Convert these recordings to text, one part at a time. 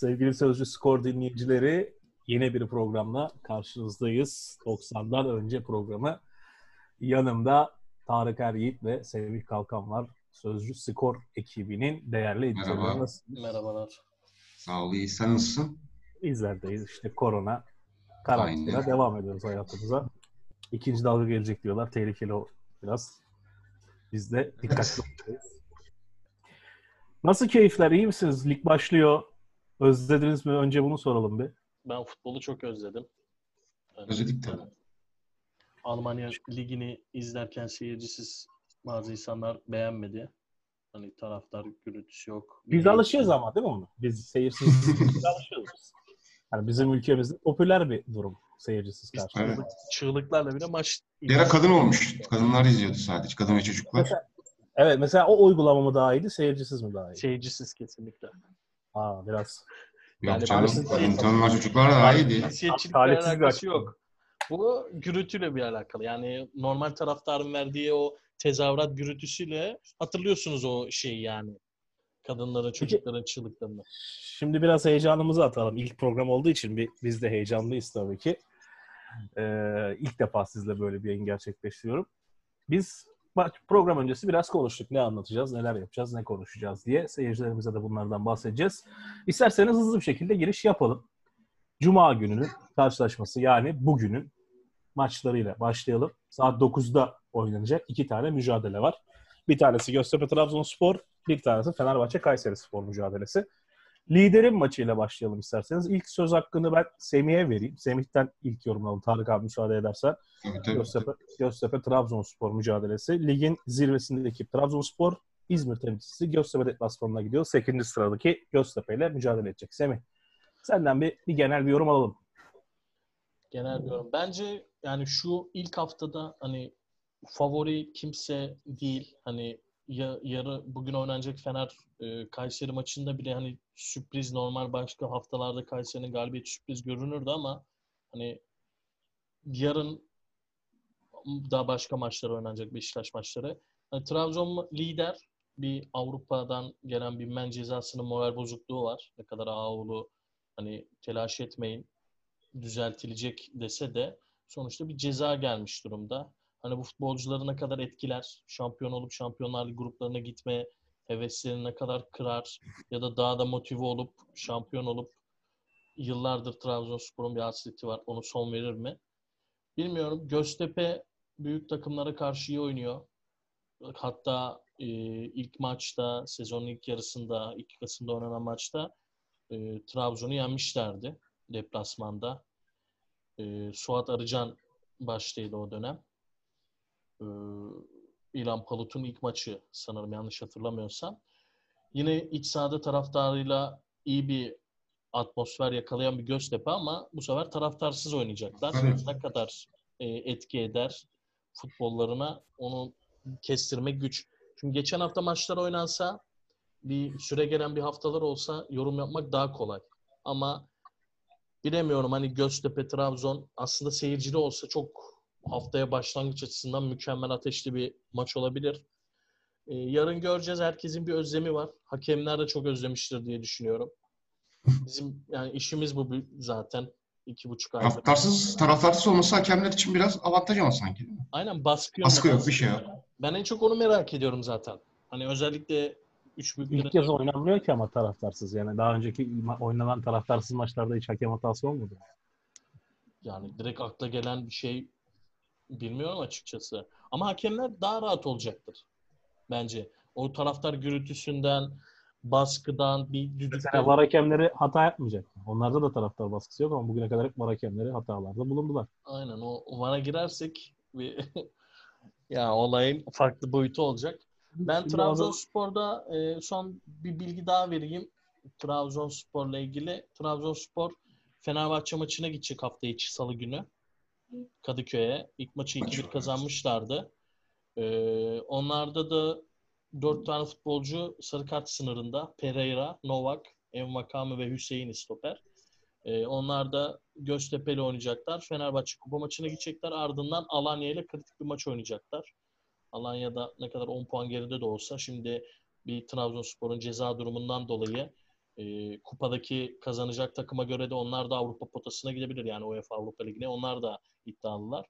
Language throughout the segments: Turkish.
Sevgili Sözcü Skor dinleyicileri yeni bir programla karşınızdayız. 90'dan önce programı. Yanımda Tarık Er Yiğit ve Sevgi Kalkan var. Sözcü Skor ekibinin değerli editörleri. Merhaba. Nasılsınız? Merhabalar. Sağ ol, iyi. Sen nasılsın? Bizlerdeyiz. İşte korona, karantina Aynen. devam ediyoruz hayatımıza. İkinci dalga gelecek diyorlar. Tehlikeli o biraz. Biz de dikkatli olmalıyız. Nasıl keyifler? İyi misiniz? Lig başlıyor. Özlediniz mi? Önce bunu soralım bir. Ben futbolu çok özledim. Yani, Özledik tabii. Almanya ligini izlerken seyircisiz bazı insanlar beğenmedi. Hani taraftar gürültüsü yok. Biz alışıyoruz ama değil mi onu? Biz seyirsiz biz alışıyoruz. Yani bizim ülkemizde popüler bir durum seyircisiz karşılığı. Evet. çığlık- çığlıklarla bile maç Bir ara kadın olmuş. Kadınlar izliyordu sadece. Kadın ve çocuklar. Mesela, evet mesela o uygulama mı daha iyiydi, seyircisiz mi daha iyi? Seyircisiz kesinlikle. Aa biraz. Yok yani canım. çocuklar daha iyiydi. Cinsiyetçilikle Talihsiz bir alakası yok. Bu gürültüyle bir alakalı. Yani normal taraftarın verdiği o tezahürat gürültüsüyle hatırlıyorsunuz o şeyi yani. Kadınların, çocukların çığlıklarını. Şimdi biraz heyecanımızı atalım. İlk program olduğu için bir, biz de heyecanlıyız tabii ki. Ee, ilk defa sizle böyle bir yayın gerçekleştiriyorum. Biz maç- program öncesi biraz konuştuk. Ne anlatacağız, neler yapacağız, ne konuşacağız diye. Seyircilerimize de bunlardan bahsedeceğiz. İsterseniz hızlı bir şekilde giriş yapalım. Cuma gününün karşılaşması yani bugünün maçlarıyla başlayalım. Saat 9'da oynanacak iki tane mücadele var. Bir tanesi Göztepe Trabzonspor, bir tanesi Fenerbahçe Kayseri Spor mücadelesi. Liderin maçıyla başlayalım isterseniz. İlk söz hakkını ben Semih'e vereyim. Semih'ten ilk yorumlayalım Tarık abi müsaade edersen. Göztepe, Göztepe Trabzonspor mücadelesi. Ligin zirvesindeki Trabzonspor, İzmir temsilcisi Göztepe deplasmanına gidiyor. 8. sıradaki Göztepe ile mücadele edecek. Semih, senden bir, bir genel bir yorum alalım. Genel bir yorum. Bence yani şu ilk haftada hani favori kimse değil. Hani ya, yarı bugün oynanacak Fener e, Kayseri maçında bile hani sürpriz normal başka haftalarda Kayseri'nin galibiyeti sürpriz görünürdü ama hani yarın daha başka maçlar oynanacak Beşiktaş maçları. Hani Trabzon lider bir Avrupa'dan gelen bir men cezasının moral bozukluğu var. Ne kadar Ağoğlu hani telaş etmeyin düzeltilecek dese de sonuçta bir ceza gelmiş durumda. Hani bu futbolcuları ne kadar etkiler, şampiyon olup Şampiyonlar gruplarına gitme heveslerini ne kadar kırar ya da daha da motive olup şampiyon olup yıllardır Trabzonspor'un bir hasreti var. Onu son verir mi? Bilmiyorum. Göztepe büyük takımlara karşı iyi oynuyor. Hatta e, ilk maçta, sezonun ilk yarısında, ilk Kasım'da oynanan maçta e, Trabzon'u yenmişlerdi deplasmanda. E, Suat Arıcan baştaydı o dönem. E, İlhan Palut'un ilk maçı sanırım yanlış hatırlamıyorsam. Yine iç sahada taraftarıyla iyi bir atmosfer yakalayan bir Göztepe ama bu sefer taraftarsız oynayacaklar. Evet. Ne kadar e, etki eder futbollarına onu kestirmek güç. Şimdi geçen hafta maçlar oynansa bir süre gelen bir haftalar olsa yorum yapmak daha kolay. Ama bilemiyorum hani Göztepe, Trabzon aslında seyircili olsa çok haftaya başlangıç açısından mükemmel ateşli bir maç olabilir. Ee, yarın göreceğiz. Herkesin bir özlemi var. Hakemler de çok özlemiştir diye düşünüyorum. Bizim yani işimiz bu zaten. iki buçuk aydır. Taraftarsız, taraftarsız olması hakemler için biraz avantaj ama sanki. değil mi? Aynen baskı Baskı yönü yok, bir şey yok. Ben en çok onu merak ediyorum zaten. Hani özellikle üç İlk kez oynanmıyor ki ama taraftarsız. Yani daha önceki oynanan taraftarsız maçlarda hiç hakem hatası olmadı. Yani direkt akla gelen bir şey bilmiyorum açıkçası. Ama hakemler daha rahat olacaktır bence. O taraftar gürültüsünden, baskıdan, bir düdükten. Mesela var hakemleri hata yapmayacak. Onlarda da taraftar baskısı yok ama bugüne kadar hep var hakemleri hatalarda bulundular. Aynen o VAR'a girersek bir ya olayın farklı boyutu olacak. Ben Trabzonspor'da e, son bir bilgi daha vereyim. Trabzonspor'la ilgili. Trabzonspor Fenerbahçe maçına gidecek hafta içi salı günü. Kadıköy'e. İlk maçı 2-1 kazanmışlardı. Ee, onlarda da 4 tane futbolcu sarı kart sınırında. Pereira, Novak, Envakame ve Hüseyin stoper. Ee, onlar da Göztepe'yle oynayacaklar. Fenerbahçe kupa maçına gidecekler. Ardından Alanya ile kritik bir maç oynayacaklar. Alanya'da ne kadar 10 puan geride de olsa şimdi bir Trabzonspor'un ceza durumundan dolayı e, kupadaki kazanacak takıma göre de onlar da Avrupa potasına gidebilir. Yani UEFA Avrupa Ligi'ne onlar da iddialılar.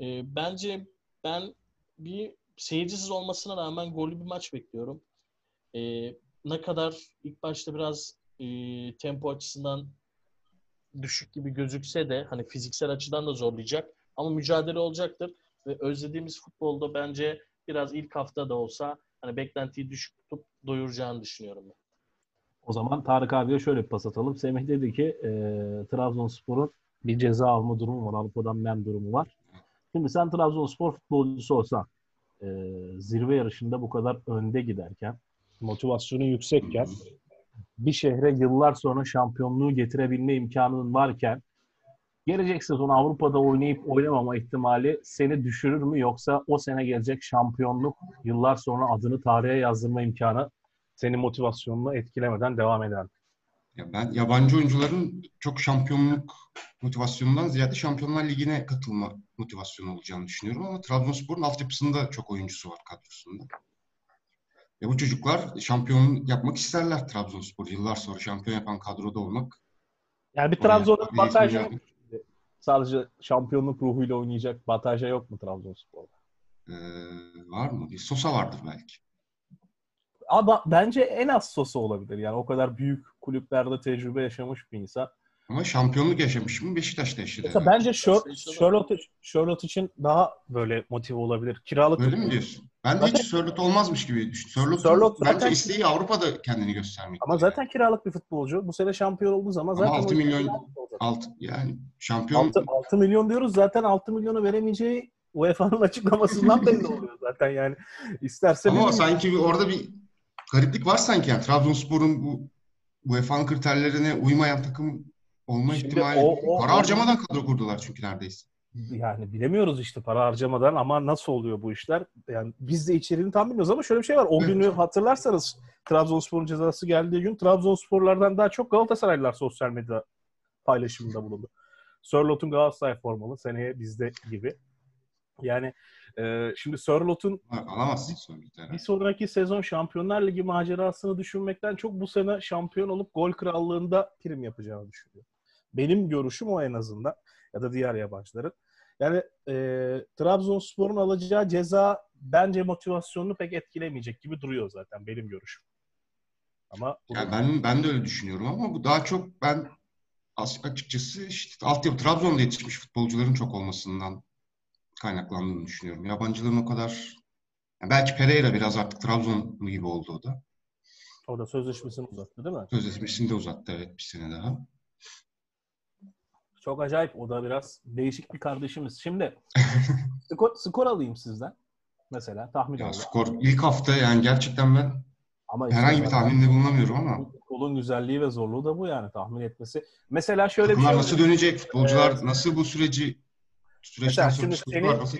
E, bence ben bir seyircisiz olmasına rağmen gollü bir maç bekliyorum. E, ne kadar ilk başta biraz e, tempo açısından düşük gibi gözükse de hani fiziksel açıdan da zorlayacak ama mücadele olacaktır ve özlediğimiz futbolda bence biraz ilk hafta da olsa hani beklentiyi düşük tutup doyuracağını düşünüyorum ben. O zaman Tarık abiye şöyle bir pas atalım. Semih dedi ki e, Trabzonspor'un bir ceza alma durumu var. Avrupa'dan men durumu var. Şimdi sen Trabzonspor futbolcusu olsan e, zirve yarışında bu kadar önde giderken motivasyonun yüksekken bir şehre yıllar sonra şampiyonluğu getirebilme imkanın varken gelecek sezon Avrupa'da oynayıp oynamama ihtimali seni düşürür mü yoksa o sene gelecek şampiyonluk yıllar sonra adını tarihe yazdırma imkanı senin motivasyonunu etkilemeden devam eder? Ya ben yabancı oyuncuların çok şampiyonluk motivasyonundan ziyade Şampiyonlar Ligi'ne katılma motivasyonu olacağını düşünüyorum ama Trabzonspor'un altyapısında çok oyuncusu var kadrosunda. Ya bu çocuklar şampiyon yapmak isterler Trabzonspor. Yıllar sonra şampiyon yapan kadroda olmak. Yani bir bir Bataja sadece şampiyonluk ruhuyla oynayacak Bataja yok mu Trabzonspor'da? Ee, var mı? Bir Sosa vardır belki. Ama bence en az Sosa olabilir. Yani o kadar büyük kulüplerde tecrübe yaşamış bir insan. Ama şampiyonluk yaşamış mı? Beşiktaş'ta yaşadı. Mesela bence Charlotte, Charlotte için daha böyle motive olabilir. Kiralık Öyle mi diyorsun? Ben de Zaten- hiç Sörlot olmazmış gibi düşünüyorum. Sörloth Sörlot zaten- bence isteği Avrupa'da kendini göstermek. ama zaten kiralık bir futbolcu. Bu sene şampiyon olduğu zaman Ama zaten 6 o- milyon alt yani şampiyon 6, 6 milyon diyoruz. Zaten 6 milyonu veremeyeceği UEFA'nın açıklamasından belli oluyor zaten yani. İsterse ama sanki bir, orada bir gariplik var sanki yani Trabzonspor'un bu UEFA'nın kriterlerine uymayan takım olma Şimdi ihtimali. o- o- Para harcamadan kadro kurdular çünkü neredeyse. yani bilemiyoruz işte para harcamadan ama nasıl oluyor bu işler? Yani biz de içeriğini tam bilmiyoruz ama şöyle bir şey var. O Evet. günü hatırlarsanız Trabzonspor'un cezası geldiği gün Trabzonsporlardan daha çok Galatasaraylılar sosyal medya paylaşımında bulundu. Sörlot'un Galatasaray formalı seneye bizde gibi. Yani e, şimdi Sörlot'un Alamazsın bir sonraki sezon Şampiyonlar Ligi macerasını düşünmekten çok bu sene şampiyon olup gol krallığında prim yapacağını düşünüyorum. Benim görüşüm o en azından. Ya da diğer yabancıların. Yani e, Trabzonspor'un alacağı ceza bence motivasyonunu pek etkilemeyecek gibi duruyor zaten benim görüşüm. Ama Yani ben ben de öyle düşünüyorum ama bu daha çok ben as- açıkçası işte altyapı Trabzon'da yetişmiş futbolcuların çok olmasından kaynaklandığını düşünüyorum. Yabancıların o kadar yani belki Pereira biraz artık Trabzonlu gibi oldu o da. o da sözleşmesini uzattı değil mi? Sözleşmesini de uzattı evet bir sene daha. Çok acayip. O da biraz değişik bir kardeşimiz. Şimdi skor, skor alayım sizden. Mesela tahmin Ya skor ilk hafta yani gerçekten ben Ama herhangi bir tahminde bulunamıyorum ama Futbolun güzelliği ve zorluğu da bu yani tahmin etmesi. Mesela şöyle bir takımlar şey nasıl dönecek? Futbolcular Evet. nasıl bu süreci süreçten sonra şimdi senin- nasıl?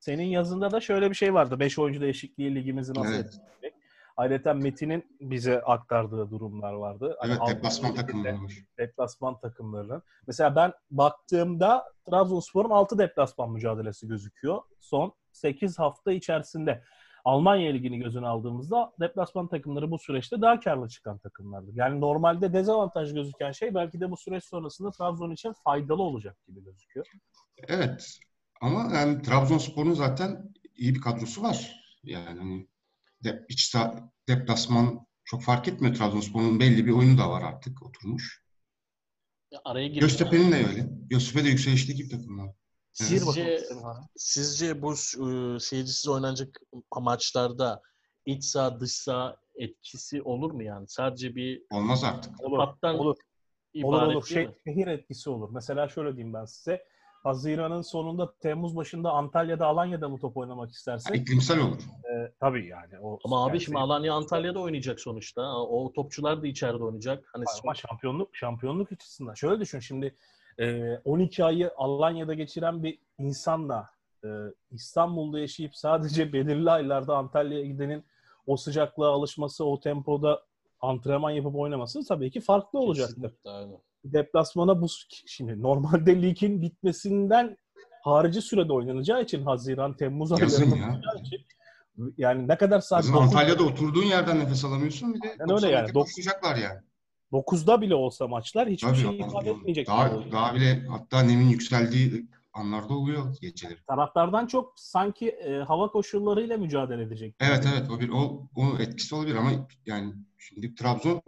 Senin yazında da şöyle bir şey vardı. 5 oyuncu değişikliği ligimizi nasıl Evet. etkileyecek? Ayrıca Metin'in bize aktardığı durumlar vardı. Hani Evet Avrupa deplasman takımları. Deplasman takımlarının. Mesela ben baktığımda Trabzonspor'un 6 deplasman mücadelesi gözüküyor. Son 8 hafta içerisinde. Almanya Ligi'ni gözüne aldığımızda deplasman takımları bu süreçte daha karlı çıkan takımlardı. Yani normalde dezavantaj gözüken şey belki de bu süreç sonrasında Trabzon için faydalı olacak gibi gözüküyor. Evet. Ama yani Trabzonspor'un zaten iyi bir kadrosu var. Yani hani de, iç deplasman çok fark etmiyor. Trabzonspor'un belli bir oyunu da var artık oturmuş. Ya araya. Göztepe'nin de öyle. Göztepe de yükselişteki bir takımlar. Sizce, abi. sizce bu e, seyircisiz oynanacak maçlarda iç saha dış saha etkisi olur mu yani? Sadece bir Olmaz artık. Olur, Hattan olur. Olur olur. Şey, şehir etkisi olur. Mesela şöyle diyeyim ben size. Haziran'ın sonunda Temmuz başında Antalya'da Alanya'da mı top oynamak Yani istersin? iklimsel olur. Ee, tabii yani. O, Ama abi yani şimdi Alanya Antalya'da oynayacak sonuçta. O topçular da içeride oynayacak. Hani Ama şampiyonluk şampiyonluk açısından. Şöyle düşün şimdi e, 12 ayı Alanya'da geçiren bir insanla e, İstanbul'da yaşayıp sadece belirli aylarda Antalya'ya gidenin o sıcaklığa alışması, o tempoda antrenman yapıp oynaması tabii ki farklı olacaktır. Deplasmana bu şimdi normalde ligin bitmesinden harici sürede oynanacağı için Haziran Temmuz aylarında ya. için yani ne kadar saat Yazın Antalya'da oturduğun yerden nefes alamıyorsun bir de Aynen öyle yani. 90 Dok- yani. 9'da bile olsa maçlar hiçbir Tabii, şey ifade etmeyecek. Daha, daha bile hatta nemin yükseldiği anlarda oluyor geceleri. Taraftardan çok sanki e, hava koşullarıyla mücadele edecek. Evet evet o bir o, o etkisi olabilir ama yani şimdi Trabzon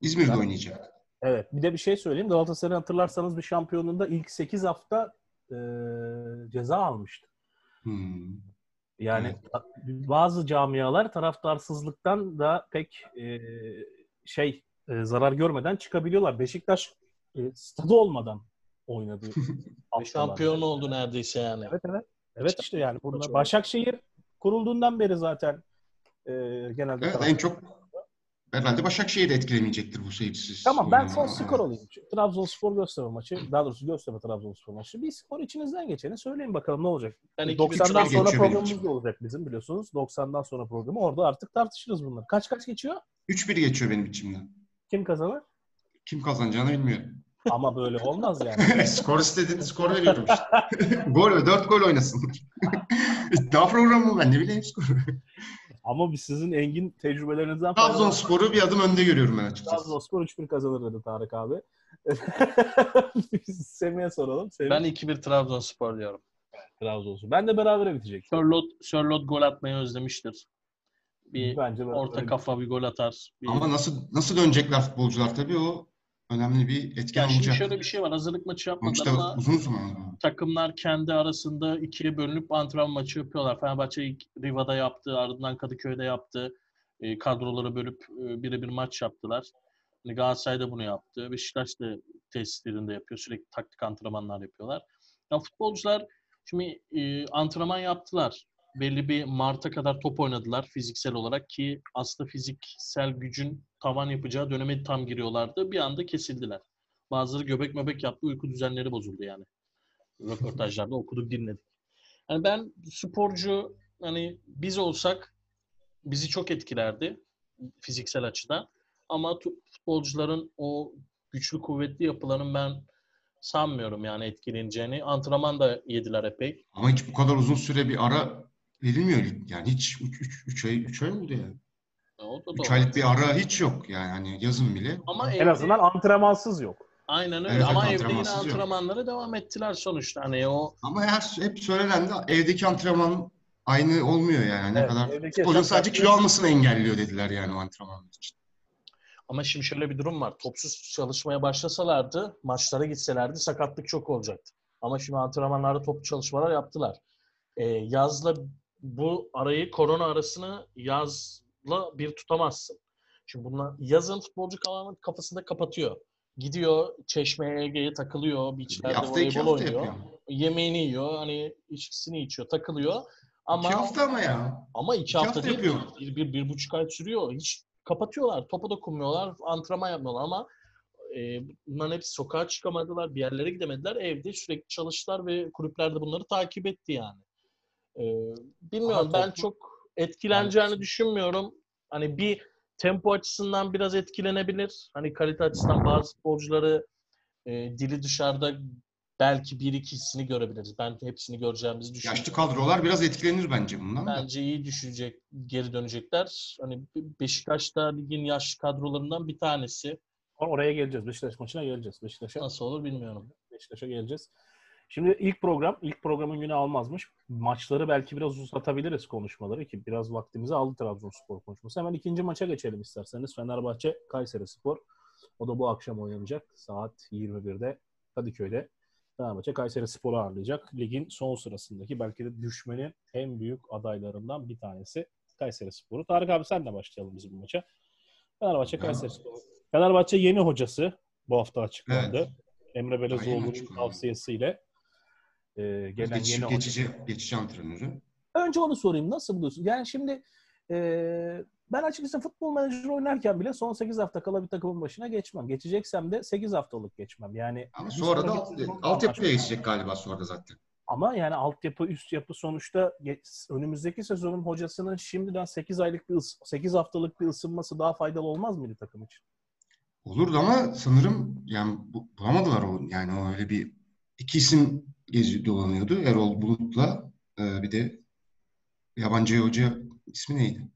İzmir'de Ben- oynayacak. Evet. Bir de bir şey söyleyeyim. Galatasaray'ın hatırlarsanız bir şampiyonluğunda ilk 8 hafta e, ceza almıştı. Hmm. Yani Evet. bazı camialar taraftarsızlıktan da pek e, şey e, zarar görmeden çıkabiliyorlar. Beşiktaş e, stadı olmadan oynadı. Şampiyon oldu neredeyse yani. Evet evet. Evet İşte- yani burada Başakşehir kurulduğundan beri zaten e, genelde Evet, en çok herhalde Başakşehir'i etkilemeyecektir bu seyircisiz. Tamam ben son skor alayım. Trabzonspor Göztepe maçı. Daha doğrusu Göztepe Trabzonspor maçı. Bir skor içinizden geçeni söyleyin bakalım ne olacak. 2-1 90'dan geçiyor sonra programımız da olacak bizim biliyorsunuz. 90'dan sonra programı. Orada artık tartışırız bunları. Kaç kaç geçiyor? 3-1 geçiyor benim içimden. Kim kazanır? Kim kazanacağını bilmiyorum. Ama böyle olmaz yani. skor istediğin skor veriyorum işte. gol ve 4 gol oynasınlar. Daha programı mı ben ne bileyim skoru. Ama biz sizin engin tecrübelerinizden fazla Trabzonspor'u bir adım önde görüyorum ben açıkçası. Trabzonspor 3-1 kazanır dedi Tarık abi. Biz Semih'e soralım. Semih Ben 2-1 Trabzonspor diyorum. Trabzonspor. Ben de berabere bitecek. Sörlot, Sörlot gol atmayı özlemiştir. Bir Bence orta bitecek. kafa bir gol atar. Bir... Ama nasıl nasıl dönecekler futbolcular tabii o önemli bir etken ya şimdi olacak. şöyle bir şey var. Hazırlık maçı yapmadılar Sonuçta ama uzun zaman. takımlar kendi arasında ikiye bölünüp antrenman maçı yapıyorlar. Fenerbahçe ilk Riva'da yaptı, ardından Kadıköy'de yaptı. E, kadroları bölüp e, birebir maç yaptılar. Hani Galatasaray da bunu yaptı. Beşiktaş da tesislerinde yapıyor. Sürekli taktik antrenmanlar yapıyorlar. Ya futbolcular şimdi e, antrenman yaptılar. Belli bir Mart'a kadar top oynadılar fiziksel olarak ki aslında fiziksel gücün tavan yapacağı döneme tam giriyorlardı. Bir anda kesildiler. Bazıları göbek möbek yaptı. Uyku düzenleri bozuldu yani röportajlarda okuduk dinledik. Yani ben sporcu hani biz olsak bizi çok etkilerdi fiziksel açıdan. Ama futbolcuların o güçlü kuvvetli yapılarının ben sanmıyorum yani etkileneceğini. Antrenman da yediler epey. Ama hiç bu kadar uzun süre bir ara verilmiyor lig. Yani hiç 3 ay 3 ay oldu yani. O da 3 doğru. aylık bir ara hiç yok yani hani yazın bile. Ama En evde- azından antrenmansız yok. aynen öyle. Evet, Ama evde yine antrenmansız yok. antrenmanlara devam ettiler sonuçta. Hani o Ama her hep söylenen de evdeki antrenman aynı olmuyor yani. Ne Evet, kadar evdeki futbolcunun sadece kilo almasını engelliyor dediler yani o antrenman için. Ama şimdi şöyle bir durum var. Topsuz çalışmaya başlasalardı, maçlara gitselerdi sakatlık çok olacaktı. Ama şimdi antrenmanlarda toplu çalışmalar yaptılar. Ee, yazla bu arayı, korona arasını yazla bir tutamazsın. Şimdi bunlar yazın futbolcu kalanın kafasında kapatıyor. Gidiyor Çeşme'ye, Ege'ye takılıyor. Bir Beachlerde hafta voleybol oynuyor. yapıyor. Yemeğini yiyor. Hani içkisini içiyor. Takılıyor. Ama İki hafta ama ya. ama iki, İki hafta, hafta değil, yapıyor. bir, bir, bir buçuk ay sürüyor. Hiç kapatıyorlar. Topa dokunmuyorlar. Antrenman yapmıyorlar ama e, bunların hepsi sokağa çıkamadılar. Bir yerlere gidemediler. Evde sürekli çalıştılar ve kulüpler de bunları takip etti yani. E, bilmiyorum. Ama ben toplu- çok etkileneceğini Yani- düşünmüyorum. Hani bir tempo açısından biraz etkilenebilir. Hani kalite açısından bazı futbolcuları e, dili dışarıda belki bir ikisini görebiliriz. Ben hepsini göreceğimizi düşünüyorum. Yaşlı kadrolar biraz etkilenir bence bundan da. Bence iyi düşecek, geri dönecekler. Hani Beşiktaş da ligin yaşlı kadrolarından bir tanesi. Oraya geleceğiz. Beşiktaş maçına geleceğiz. Beşiktaş'a Nasıl olur bilmiyorum. Beşiktaş'a geleceğiz. Şimdi ilk program, ilk programın günü almazmış. Maçları belki biraz uzatabiliriz konuşmaları ki biraz vaktimizi aldı Trabzonspor konuşması. Hemen ikinci maça geçelim isterseniz. Fenerbahçe Kayseri Spor. O da bu akşam oynanacak. Saat 21'de Kadıköy'de. Fenerbahçe Kayseri Spor'u ağırlayacak. Ligin son sırasındaki belki de düşmenin en büyük adaylarından bir tanesi Kayseri Spor'u. Tarık abi senle başlayalım biz bu maça. Fenerbahçe Kayseri Spor. Fenerbahçe yeni hocası bu hafta açıklandı. Evet. Emre Belezoğlu'nun tavsiyesiyle e, gelen Geçici, yeni geçici, geçici antrenörü. Önce onu sorayım. Nasıl buluyorsun? Yani şimdi e, ben açıkçası futbol menajeri oynarken bile son 8 hafta kala bir takımın başına geçmem. Geçeceksem de 8 haftalık geçmem. Yani Ama sonra da altyapıya geçecek galiba sonra da zaten. Ama yani altyapı, üst yapı sonuçta önümüzdeki sezonun hocasının şimdiden 8 aylık bir ıs- 8 haftalık bir ısınması daha faydalı olmaz mıydı takım için? Olurdu ama sanırım yani bu- bulamadılar o yani o öyle bir iki isim gezi dolanıyordu. Erol Bulut'la e, bir de yabancı hoca ismi neydi?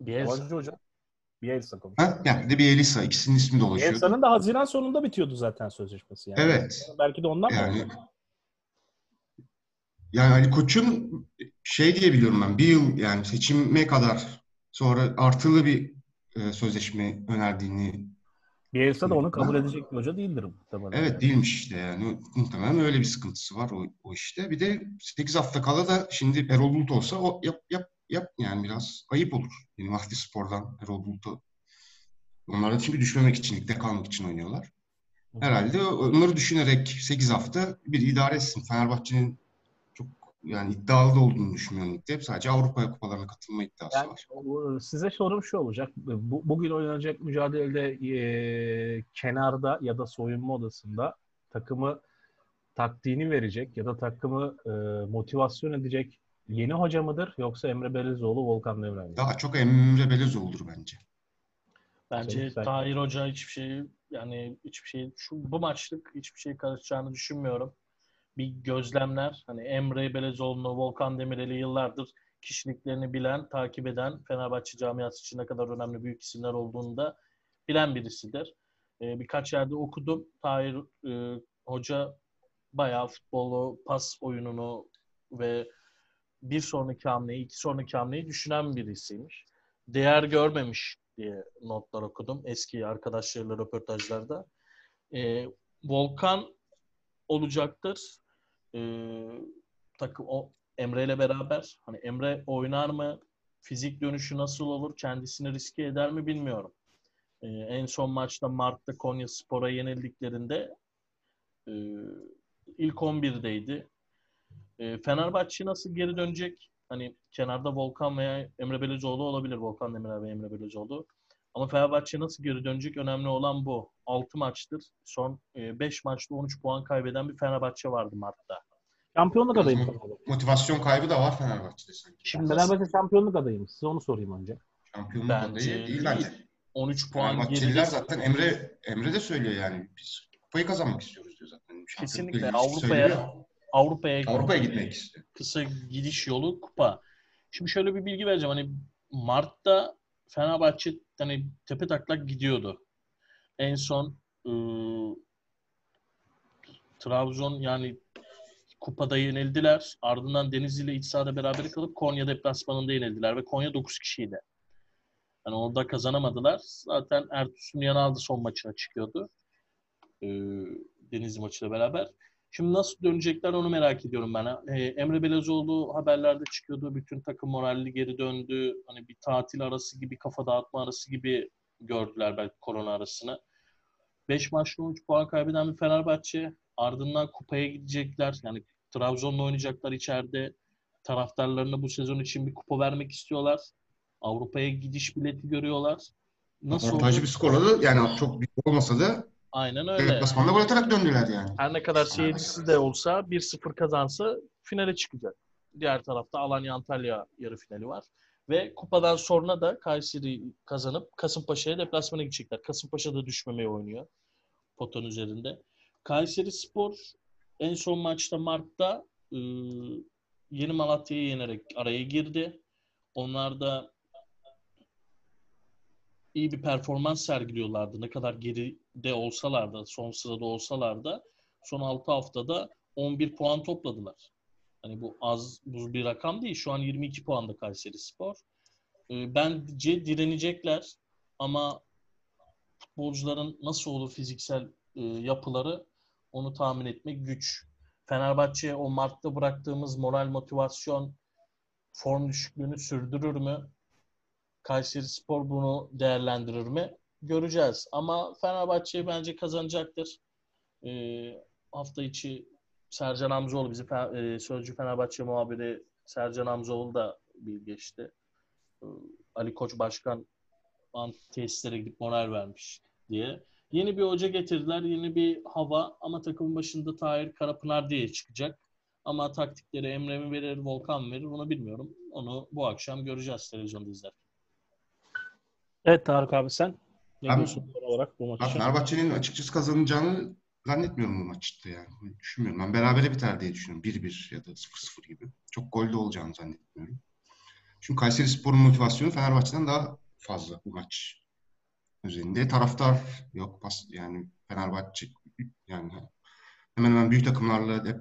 Bielsa. Yabancı hoca. Bielsa konuşuyor. Ha? Yani de bir Elisa. ikisinin ismi dolaşıyordu. Bielsa'nın da Haziran sonunda bitiyordu zaten sözleşmesi. Yani. Evet. Belki de ondan mı Yani oldu? yani Ali Koç'un şey diye biliyorum ben bir yıl yani seçime kadar sonra artılı bir e, sözleşme önerdiğini Bielsa da onu kabul edecek bir hoca değildir muhtemelen. evet değilmiş işte yani muhtemelen öyle bir sıkıntısı var o, o işte. Bir de 8 hafta kala da şimdi Erol Bulut olsa o yap yap yap yani biraz ayıp olur. Yeni Mahdi Spor'dan Erol Bulut'u onlar da çünkü düşmemek için, ligde kalmak için oynuyorlar. Herhalde onları düşünerek 8 hafta bir idare etsin. Fenerbahçe'nin yani iddialı da olduğunu düşünmüyorum ligde. Sadece Avrupa kupalarına katılma iddiası Yani var. o- size sorum şu olacak. Bu, bugün oynanacak mücadelede e, kenarda ya da soyunma odasında takımı taktiğini verecek ya da takımı e, motivasyon edecek yeni hoca mıdır yoksa Emre Belezoğlu, Volkan Demirel mi? Daha çok Emre Belezoğlu'dur bence. Bence Sen- Tahir Hoca hiçbir şey yani hiçbir şey şu bu maçlık hiçbir şey karışacağını düşünmüyorum. Bir gözlemler hani Emre Belezoğlu'nu, Volkan Demirel'i yıllardır kişiliklerini bilen, takip eden Fenerbahçe camiası için ne kadar önemli büyük isimler olduğunu da bilen birisidir. Ee, birkaç yerde okudum. Tahir e, Hoca bayağı futbolu, pas oyununu ve bir sonraki hamleyi, iki sonraki hamleyi düşünen birisiymiş. Değer görmemiş diye notlar okudum eski arkadaşlarıyla röportajlarda. Ee, Volkan olacaktır. Ee, takım o Emre ile beraber. Hani Emre oynar mı? Fizik dönüşü nasıl olur? Kendisini riske eder mi bilmiyorum. Ee, en son maçta Mart'ta Konya Spor'a yenildiklerinde e, ilk 11'deydi. E, Fenerbahçe nasıl geri dönecek? Hani kenarda Volkan veya Emre Belözoğlu olabilir. Volkan Demirel ve Emre Belözoğlu. Ama Fenerbahçe nasıl geri dönecek? Önemli olan bu. 6 maçtır. Son 5 maçta 13 puan kaybeden bir Fenerbahçe vardı Mart'ta. Şampiyonluk adayı mı? Hı. Motivasyon kaybı da var Fenerbahçe'de sanki. Şimdi Fenerbahçe şampiyonluk adayı mı? Size onu sorayım önce. Şampiyonluk Bence adayı değil bence. 13 puan Fenerbahçeliler zaten Emre Emre de söylüyor yani biz kupayı kazanmak istiyoruz diyor zaten. Şampiyonluk Kesinlikle Avrupa'ya. Avrupa'ya Avrupa'ya gitmek istiyor. kısa gidiş yolu kupa. Şimdi şöyle bir bilgi vereceğim. Hani Mart'ta Fenerbahçe hani tepe taklak gidiyordu. En son ıı, Trabzon yani kupada yenildiler. Ardından Denizli ile iç sahada beraber kalıp Konya deplasmanında yenildiler ve Konya 9 kişiydi. Yani orada kazanamadılar. Zaten Ertuğrul Yanaldı son maçına çıkıyordu. Ee, Denizli maçıyla beraber. Şimdi nasıl dönecekler onu merak ediyorum ben. Ee, Emre Belezoğlu haberlerde çıkıyordu. Bütün takım moralli geri döndü. Hani bir tatil arası gibi, kafa dağıtma arası gibi gördüler belki korona arasını. 5 maçta 13 puan kaybeden bir Fenerbahçe. Ardından kupaya gidecekler. Yani Trabzon'la oynayacaklar içeride. Taraftarlarına bu sezon için bir kupa vermek istiyorlar. Avrupa'ya gidiş bileti görüyorlar. Nasıl Avantajlı bir skorla da yani çok büyük olmasa da Aynen öyle. deplasmanda gol atarak döndüler yani. Her ne kadar seyircisi de olsa 1-0 kazansa finale çıkacak. Diğer tarafta Alanya Antalya yarı finali var. Ve kupadan sonra da Kayseri kazanıp Kasımpaşa'ya deplasmana gidecekler. Kasımpaşa da düşmemeye oynuyor potanın üzerinde. Kayseri Spor en son maçta Mart'ta ıı, Yeni Malatya'yı yenerek araya girdi. Onlar da iyi bir performans sergiliyorlardı. Ne kadar geride olsalar da, son sırada olsalar da son 6 haftada 11 puan topladılar. Hani bu az buz bir rakam değil. Şu an 22 puanda Kayseri Spor. Ee, Bence direnecekler ama futbolcuların nasıl olur fiziksel e, yapıları onu tahmin etmek güç. Fenerbahçe o Mart'ta bıraktığımız moral motivasyon form düşüklüğünü sürdürür mü? Kayseri Spor bunu değerlendirir mi? Göreceğiz. Ama Fenerbahçe bence kazanacaktır. Ee, hafta içi Sercan Hamzoğlu bizi e, Sözcü Fenerbahçe muhabiri Sercan Hamzoğlu da bir geçti. Ee, Ali Koç Başkan an- tesislere gidip moral vermiş diye. Yeni bir hoca getirdiler, yeni bir hava ama takımın başında Tahir Karapınar diye çıkacak. Ama taktikleri Emre mi verir, Volkan mı verir onu bilmiyorum. Onu bu akşam göreceğiz televizyonda izlerken. Evet Tarık abi sen ne Ben- diyorsun genel olarak bu maç Ben için? Fenerbahçe'nin açıkçası kazanacağını zannetmiyorum bu maçta yani. Düşünmüyorum. Ben berabere biter diye düşünüyorum. 1-1 ya da 0-0 gibi. Çok golde olacağını zannetmiyorum. Çünkü Kayseri Spor'un motivasyonu Fenerbahçe'den daha fazla bu maç özelinde. Taraftar yok. Pas, yani Fenerbahçe yani hemen hemen büyük takımlarla hep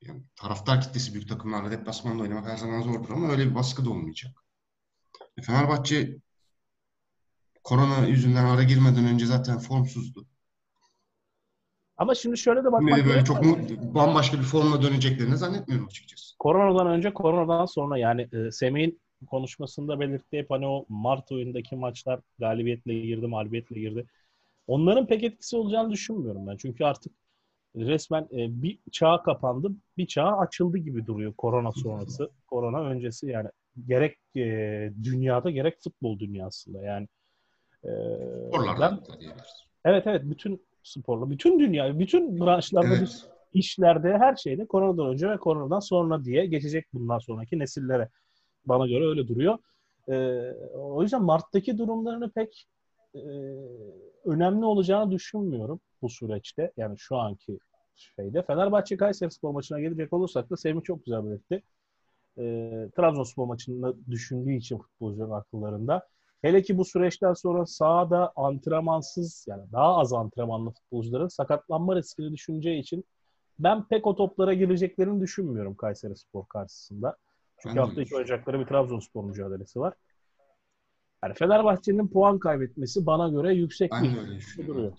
yani taraftar kitlesi büyük takımlarla deplasmanda oynamak her zaman zordur ama öyle bir baskı da olmayacak. E, Fenerbahçe korona yüzünden ara girmeden önce zaten formsuzdu. Ama şimdi şöyle de bakmak Şimdi böyle çok mu, bambaşka bir formla döneceklerini zannetmiyorum açıkçası. Koronadan önce, koronadan sonra yani e, Semih'in konuşmasında belirttiği hep hani o Mart oyundaki maçlar galibiyetle girdi, mağlubiyetle girdi. Onların pek etkisi olacağını düşünmüyorum ben. Çünkü artık resmen e, bir çağ kapandı, bir çağ açıldı gibi duruyor korona sonrası, korona öncesi yani gerek e, dünyada gerek futbol dünyasında yani. E, ben, Sporlarla diyebiliriz. evet evet bütün sporla, bütün dünya, bütün branşlarda Evet. işlerde her şeyde koronadan önce ve koronadan sonra diye geçecek bundan sonraki nesillere. Bana göre öyle duruyor. Ee, o yüzden Mart'taki durumlarını pek e, önemli olacağını düşünmüyorum bu süreçte. Yani şu anki şeyde. Fenerbahçe Kayseri Spor maçına gelecek olursak da Semih çok güzel belirtti. Ee, Trabzonspor maçını düşündüğü için futbolcuların akıllarında. Hele ki bu süreçten sonra sahada antrenmansız yani daha az antrenmanlı futbolcuların sakatlanma riskini düşüneceği için ben pek o toplara gireceklerini düşünmüyorum Kayseri Spor karşısında. Çünkü Ben hafta içi oynayacakları bir Trabzonspor mücadelesi var. Yani Fenerbahçe'nin puan kaybetmesi bana göre yüksek Ben bir duruyor.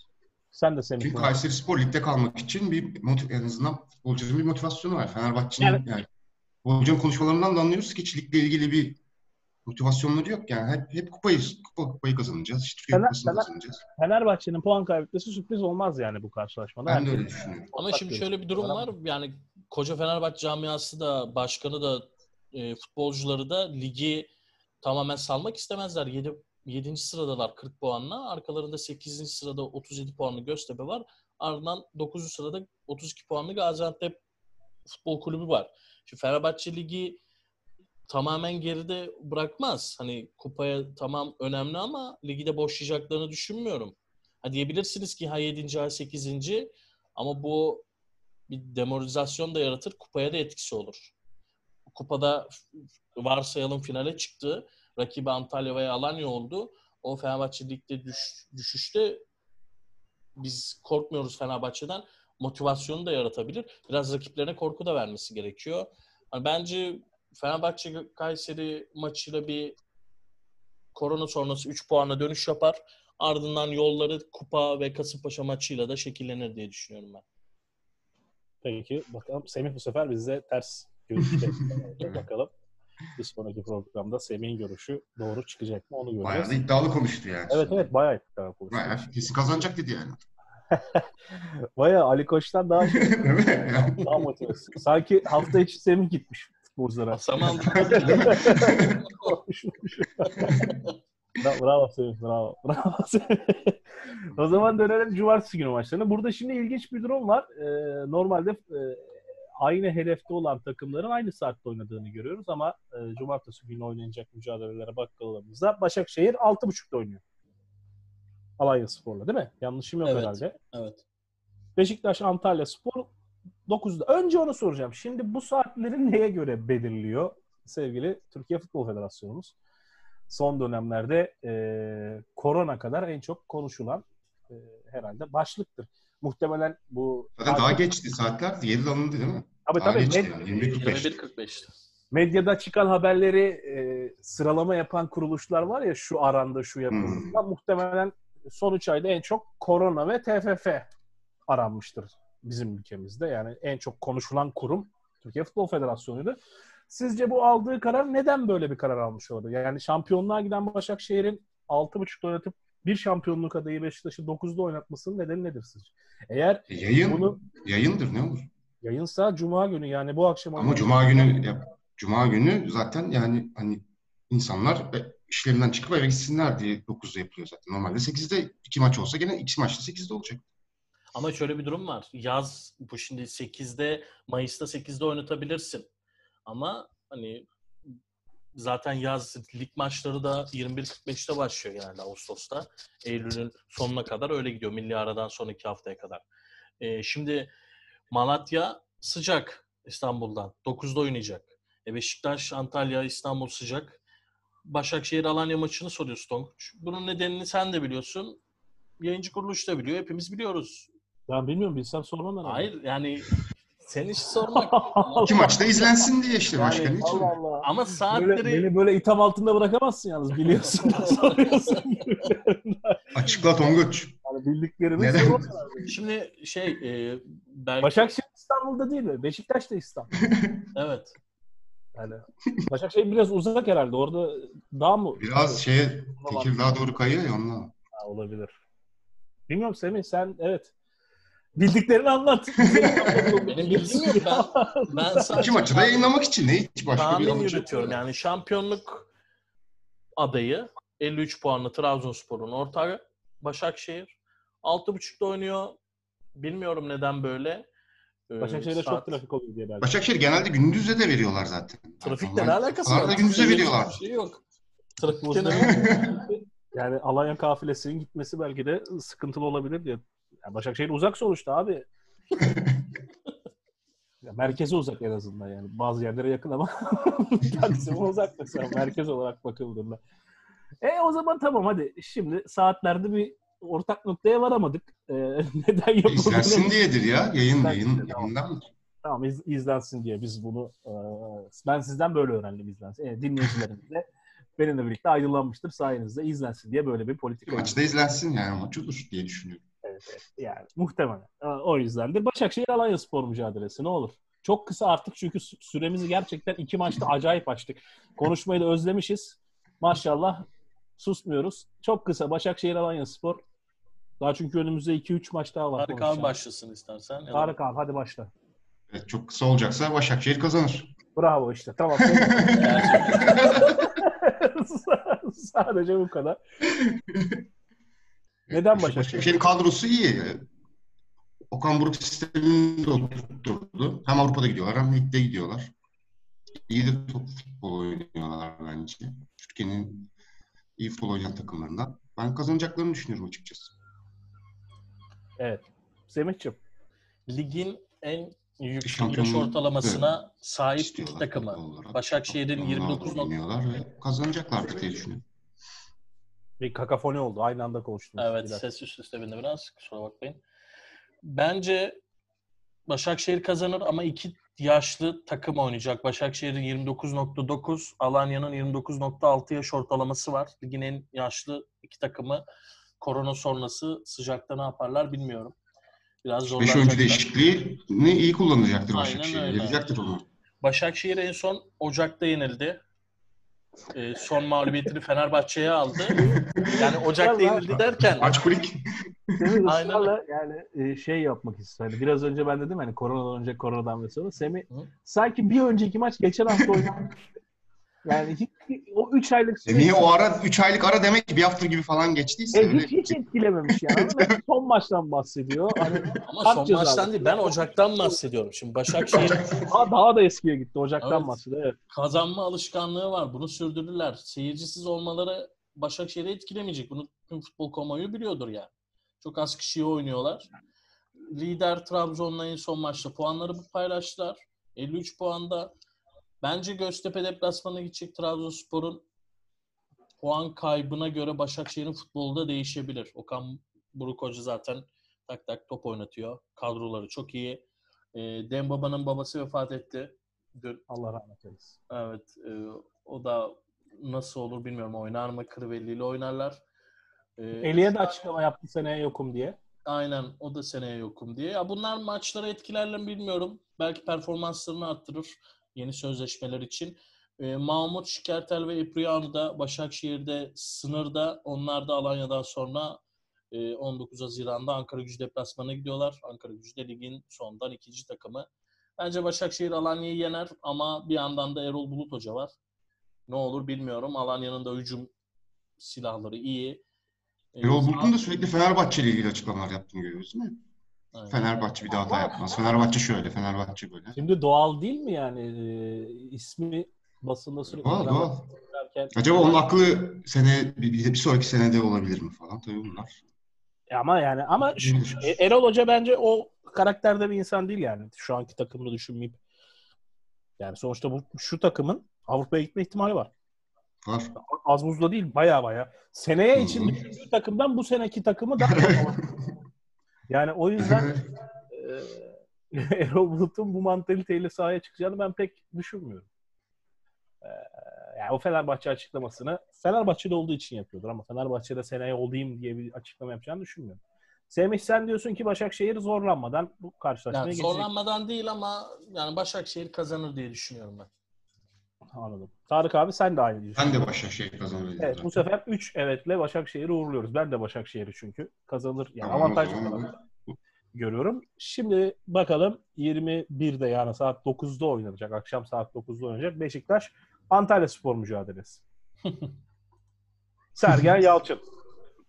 Sen de Semih. Çünkü Kayseri Spor ligde kalmak için bir motiv en azından futbolcunun bir motivasyonu var. Fenerbahçe'nin Evet. yani futbolcunun konuşmalarından da anlıyoruz ki hiç ligle ilgili bir motivasyonları yok. Yani hep, hep kupayı, kupa, kupayı kazanacağız. İşte Türkiye Fener- Kupası'nı Fener- kazanacağız. Fenerbahçe'nin puan kaybetmesi sürpriz olmaz yani bu karşılaşmada. Ben de öyle düşünüyorum. Ama Ortak şimdi şöyle bir durum var. Yani koca Fenerbahçe camiası da başkanı da e, futbolcuları da ligi tamamen salmak istemezler. 7 7. sıradalar 40 puanla. Arkalarında 8. sırada 37 puanlı Göztepe var. Ardından 9. sırada 32 puanlı Gaziantep Futbol Kulübü var. Şimdi Fenerbahçe ligi tamamen geride bırakmaz. Hani kupaya tamam önemli ama ligi de boşlayacaklarını düşünmüyorum. Ha diyebilirsiniz ki ha 7. ha 8. ama bu bir demoralizasyon da yaratır. Kupaya da etkisi olur. Kupada varsayalım finale çıktı. Rakibi Antalya veya Alanya oldu. O Fenerbahçe ligde düş, düşüşte biz korkmuyoruz Fenerbahçe'den. Motivasyonu da yaratabilir. Biraz rakiplerine korku da vermesi gerekiyor. Yani bence Fenerbahçe Kayseri maçıyla bir korona sonrası 3 puanla dönüş yapar. Ardından yolları Kupa ve Kasımpaşa maçıyla da şekillenir diye düşünüyorum ben. Peki bakalım Semih bu sefer bize ters görüşte bakalım. Bir sonraki programda Semih'in görüşü doğru çıkacak mı onu göreceğiz. Bayağı da iddialı konuştu yani. Evet evet bayağı iddialı konuştu. Bayağı kesin kazanacak dedi yani. Bayağı Ali Koç'tan daha şey, Değil mi? Yani. daha motivasyon. Sanki hafta içi Semih gitmiş futbolculara. Zaman Bra- bravo Semih, bravo. Bravo o zaman dönelim cumartesi günü maçlarına. Burada şimdi ilginç bir durum var. Ee, normalde e, aynı hedefte olan takımların aynı saatte oynadığını görüyoruz ama e, cumartesi günü oynanacak mücadelelere baktığımızda Başakşehir 6.30'da oynuyor. Alanya Spor'la değil mi? Yanlışım yok Evet. herhalde. evet. Beşiktaş Antalya Spor 9'da. Önce onu soracağım. Şimdi bu saatleri neye göre belirliyor sevgili Türkiye Futbol Federasyonumuz? Son dönemlerde e, korona kadar en çok konuşulan e, herhalde başlıktır. Muhtemelen bu Zaten daha geçti saatler. 7'de alındı değil mi? Tabii Daha tabii. geçti Med- yani. 21.45. 21.45'te. medyada çıkan haberleri e, sıralama yapan kuruluşlar var ya şu aranda şu yapıldı. Hmm. Muhtemelen son 3 ayda en çok korona ve TFF aranmıştır bizim ülkemizde. Yani en çok konuşulan kurum Türkiye Futbol Federasyonu'ydu. Sizce bu aldığı karar neden böyle bir karar almış olabilir? Yani şampiyonluğa giden Başakşehir'in 6.5'da oynatıp bir şampiyonluk adayı Beşiktaş'ı 9'da oynatmasının nedeni nedir sizce? Eğer E, yayın, bunu yayındır ne olur. yayınsa Cuma günü yani bu akşam Ama Cuma günü ya, Cuma günü zaten yani hani insanlar e, işlerinden çıkıp eve gitsinler diye 9'da yapılıyor zaten. Normalde 8'de iki maç olsa gene iki maçta 8'de olacak. Ama şöyle bir durum var. Yaz bu şimdi 8'de Mayıs'ta 8'de oynatabilirsin. Ama hani zaten yaz lig maçları da 21.45'te başlıyor genelde Ağustos'ta. Eylül'ün sonuna kadar öyle gidiyor. Milli aradan sonraki haftaya kadar. Ee, şimdi Malatya sıcak İstanbul'dan. 9'da oynayacak. E Beşiktaş, Antalya, İstanbul sıcak. Başakşehir Alanya maçını soruyorsun Tonguç. Bunun nedenini sen de biliyorsun. Yayıncı kuruluş da biliyor. Hepimiz biliyoruz. Ben bilmiyorum bilsem sormam ben. Hayır yani senin işi sormak. İki maçta izlensin diye işte başka Yani, niçin? Allah Allah. Ama Böyle, saatleri beni böyle itham altında bırakamazsın yalnız. Biliyorsun da soruyorsun. Açıkla Tonguç. yani bildiklerimi Neden? şimdi şey e, belki Başakşehir İstanbul'da değil mi? Beşiktaş da İstanbul. evet. Yani Başakşehir biraz uzak herhalde. Orada daha mı? Biraz şeye Tekirdağ doğru kayıyor ya ondan. Ha, olabilir. Bilmiyorum Semih sen evet. Bildiklerini anlat. Benim bildiğim yok. Ben, ben sadece İki maçı da yayınlamak için ne hiç başka bir tahmin amaç yok. yürütüyorum. Yani şampiyonluk adayı 53 puanlı Trabzonspor'un ortağı Başakşehir. 6.5'da oynuyor. Bilmiyorum neden böyle. Ee, Başakşehir'de saat- çok trafik oluyor diye belki. Başakşehir genelde gündüzde de veriyorlar zaten. Trafikle ne alakası var? saatte gündüze Trafikle veriyorlar. Bir şey yok. Trafikte ne yani Alanya kafilesinin gitmesi belki de sıkıntılı olabilir diye. Ya Başakşehir uzak sonuçta abi. ya merkeze uzak en azından yani. Bazı yerlere yakın ama Taksim'e uzak mesela merkez olarak bakıldığında. E o zaman tamam hadi. Şimdi saatlerde bir ortak noktaya varamadık. E, neden yapıldığını İzlensin diyedir ya. Yayın İzlensin yayın tamam. yayından? Tamam iz, izlensin diye biz bunu e, ben sizden böyle öğrendim izlensin. E, dinleyicilerimiz de benimle birlikte aydınlanmıştır sayenizde izlensin diye böyle bir Bir politika. maçta izlensin yani maç olur diye düşünüyorum. Yani muhtemelen. O yüzden de Başakşehir Alanya Spor mücadelesi ne olur. Çok kısa artık çünkü sü- süremizi gerçekten iki maçta acayip açtık. Konuşmayı da özlemişiz. Maşallah susmuyoruz. Çok kısa Başakşehir Alanya Spor. Daha çünkü önümüzde 2-3 maç daha var. Tarık abi başlasın istersen. Tarık abi hadi başla. Evet, çok kısa olacaksa Başakşehir kazanır. Bravo işte. Tamam. Sadece bu kadar. Neden Başakşehir? Başakşehir'in kadrosu iyi. Okan Buruk sistemini de oturtturdu. Hem Avrupa'da gidiyorlar hem ligde gidiyorlar. İyi de top futbol oynuyorlar bence. Türkiye'nin iyi futbol oynayan takımlarından. Ben kazanacaklarını düşünüyorum açıkçası. Evet. Semih'ciğim. Ligin en yüksek yaş ortalamasına sahip iki takımı. Başakşehir'in Onlar 29 nokta. kazanacaklardır diye düşünüyorum. Bir kakafoni oldu. Aynı anda konuştunuz. Evet Bir dakika. ses üst üste bindi biraz. Kusura bakmayın. Bence Başakşehir kazanır ama iki yaşlı takım oynayacak. Başakşehir'in 29.9, Alanya'nın 29.6 yaş ortalaması var. Ligin en yaşlı iki takımı korona sonrası sıcakta ne yaparlar bilmiyorum. Biraz Beş oyuncu zorlanacaklar. değişikliğini iyi kullanacaktır Aynen Başakşehir. öyle. Yarayacaktır onu. Başakşehir en son Ocak'ta yenildi. Ee, son mağlubiyetini Fenerbahçe'ye aldı. Yani Ocak'ta yenildi derken Maç kulik. Aynen yani e, şey yapmak istiyor. Hani biraz önce ben dedim hani koronadan önce koronadan ve sonra Semih Hı. sanki bir önceki maç geçen hafta oynadı. yani hiç, o 3 aylık süreç Niye o ara 3 aylık ara demek ki bir hafta gibi falan geçtiyse e, öyle hiç, hiç etkilememiş yani. Son maçtan bahsediyor. Hani ama son maçtan değil ben Ocak'tan bahsediyorum. Şimdi Başakşehir daha, daha da eskiye gitti. Ocaktan Evet. bahsediyor. Evet. kazanma alışkanlığı var. Bunu sürdürürler. Seyircisiz olmaları Başakşehir'i etkilemeyecek. Bunu tüm futbol kamuoyu biliyordur yani. Çok az kişiye oynuyorlar. Lider Trabzon'la en son maçta puanları paylaştılar. 53 puanda. Bence Göztepe deplasmanına gidecek Trabzonspor'un puan kaybına göre Başakşehir'in futbolu da değişebilir. Okan Buruk Hoca zaten tak tak top oynatıyor. Kadroları çok iyi. E, Dembaba'nın babası vefat etti. Dün Allah rahmet eylesin. Evet. e, o da nasıl olur bilmiyorum. Oynar mı? Crivelli ile oynarlar. E, Eliye de açıklama yaptı seneye yokum diye. Aynen. O da seneye yokum diye. Ya bunlar maçlara etkilerler mi bilmiyorum. Belki performanslarını arttırır yeni sözleşmeler için. E, Mahmut Şikertel ve Ipriano da Başakşehir'de sınırda. Onlar da Alanya'dan sonra e, 19 Haziran'da Ankara Gücü deplasmanına gidiyorlar. Ankara Gücü de ligin sondan ikinci takımı. Bence Başakşehir Alanya'yı yener ama bir yandan da Erol Bulut Hoca var. Ne olur bilmiyorum. Alanya'nın da hücum silahları iyi. E, Erol Bulut'un da sürekli Fenerbahçe ile ilgili açıklamalar yaptığını görüyoruz değil mi? Aynen. Fenerbahçe bir daha hata yapmaz. Fenerbahçe şöyle, Fenerbahçe böyle. Şimdi doğal değil mi yani e, ismi basında sürekli Doğal, doğal. derken- Acaba onun aklı sene bir, bir, bir sonraki senede olabilir mi falan tabii bunlar. E Ama yani ama şu-. E- Erol Hoca bence o karakterde bir insan değil yani. Şu anki takımını düşünmeyip. Yani sonuçta bu şu takımın Avrupa'ya gitme ihtimali var. Var. Az buzda değil baya baya. Seneye için düşündüğü takımdan bu seneki takımı daha Yani o yüzden e, Erol Bulut'un bu mantaliteyle sahaya çıkacağını ben pek düşünmüyorum. E, yani o Fenerbahçe açıklamasını Fenerbahçe'de olduğu için yapıyordur ama Fenerbahçe'de seneye olayım diye bir açıklama yapacağını düşünmüyorum. Semih sen diyorsun ki Başakşehir zorlanmadan bu karşılaşmaya yani geçecek. Zorlanmadan değil ama yani Başakşehir kazanır diye düşünüyorum ben. Anladım. Tarık abi sen de aynı diyorsun. Ben de Başakşehir kazanır. Evet, bu sefer 3 evetle Başakşehir'i uğurluyoruz. Ben de Başakşehir'i çünkü kazanır. Yani Tamam, zaman tarafta görüyorum. Şimdi bakalım 21'de yani saat 9'da oynanacak. Akşam saat 9'da oynanacak. Beşiktaş Antalya Spor mücadelesi. Sergen Yalçın.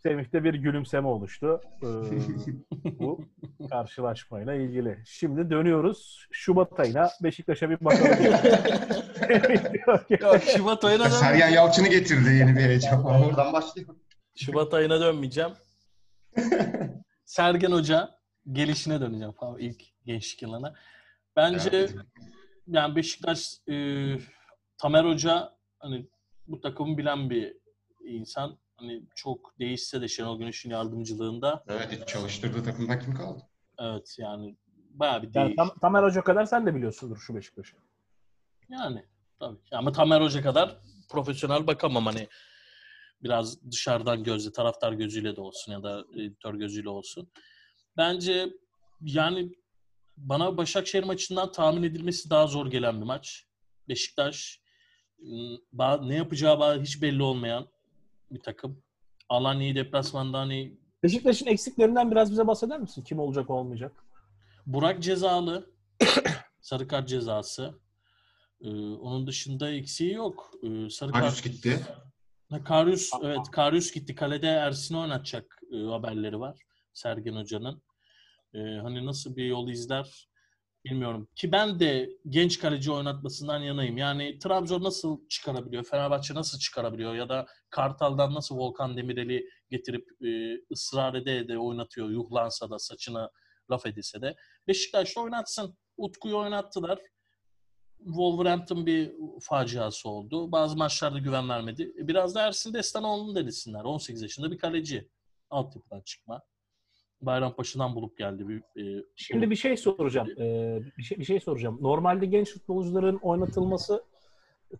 Semih'te bir gülümseme oluştu. Ee, bu karşılaşmayla ilgili. Şimdi dönüyoruz Şubat ayına. Beşiktaş'a bir bakalım. Yok Şubat ayına Sergen dönmeyeceğim. Yalçın'ı getirdi yeni bir heyecan. Oradan başlıyor. Şubat ayına dönmeyeceğim. Sergen Hoca gelişine döneceğim falan ilk gençlik yılına. Bence Evet. yani Beşiktaş e, Tamer Hoca hani bu takımı bilen bir insan. Hani çok değişse de Şenol Güneş'in yardımcılığında Evet, hiç çalıştırdığı takımdan kim kaldı? evet yani bayağı bir yani değiş. Tam, Tamer Hoca kadar sen de biliyorsundur şu Beşiktaş'ı. Yani tabii. Ama Tamer Hoca kadar profesyonel bakamam hani biraz dışarıdan gözle, taraftar gözüyle de olsun ya da editör gözüyle olsun. Bence yani bana Başakşehir maçından tahmin edilmesi daha zor gelen bir maç. Beşiktaş ba- ne yapacağı hiç belli olmayan bir takım. Alanya'yı deplasmanda hani Beşiktaş'ın eksiklerinden biraz bize bahseder misin? Kim olacak olmayacak? Burak cezalı. Sarı kart cezası. Ee, onun dışında eksiği yok. Ee, sarı Karius kart gitti. Ha, Karius, evet Karius gitti. Kalede Ersin'i oynatacak e, haberleri var Sergen Hoca'nın. E, hani nasıl bir yol izler bilmiyorum. Ki ben de genç kaleci oynatmasından yanayım. Yani Trabzon nasıl çıkarabiliyor? Fenerbahçe nasıl çıkarabiliyor? Ya da Kartal'dan nasıl Volkan Demirel'i getirip e, ısrar ede ede oynatıyor. Yuhlansa da saçına laf edilse de. Beşiktaş'ta oynatsın. Utku'yu oynattılar. Wolverhampton bir faciası oldu. Bazı maçlarda güven vermedi. E, Biraz da Ersin Destanoğlu'nu denesinler. 18 yaşında bir kaleci. Altyapıdan çıkma. Bayrampaşa'dan bulup geldi. Bir, e, Şimdi bir şey soracağım. Ee, bir şey bir şey soracağım. Normalde genç futbolcuların oynatılması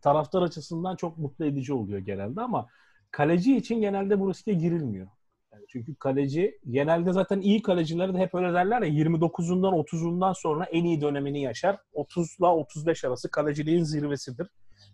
taraftar açısından çok mutlu edici oluyor genelde ama kaleci için genelde bu riske girilmiyor. Yani çünkü kaleci genelde zaten iyi kaleciler de hep öyle derler ya 29'undan 30'undan sonra en iyi dönemini yaşar. 30 ile 35 arası kaleciliğin zirvesidir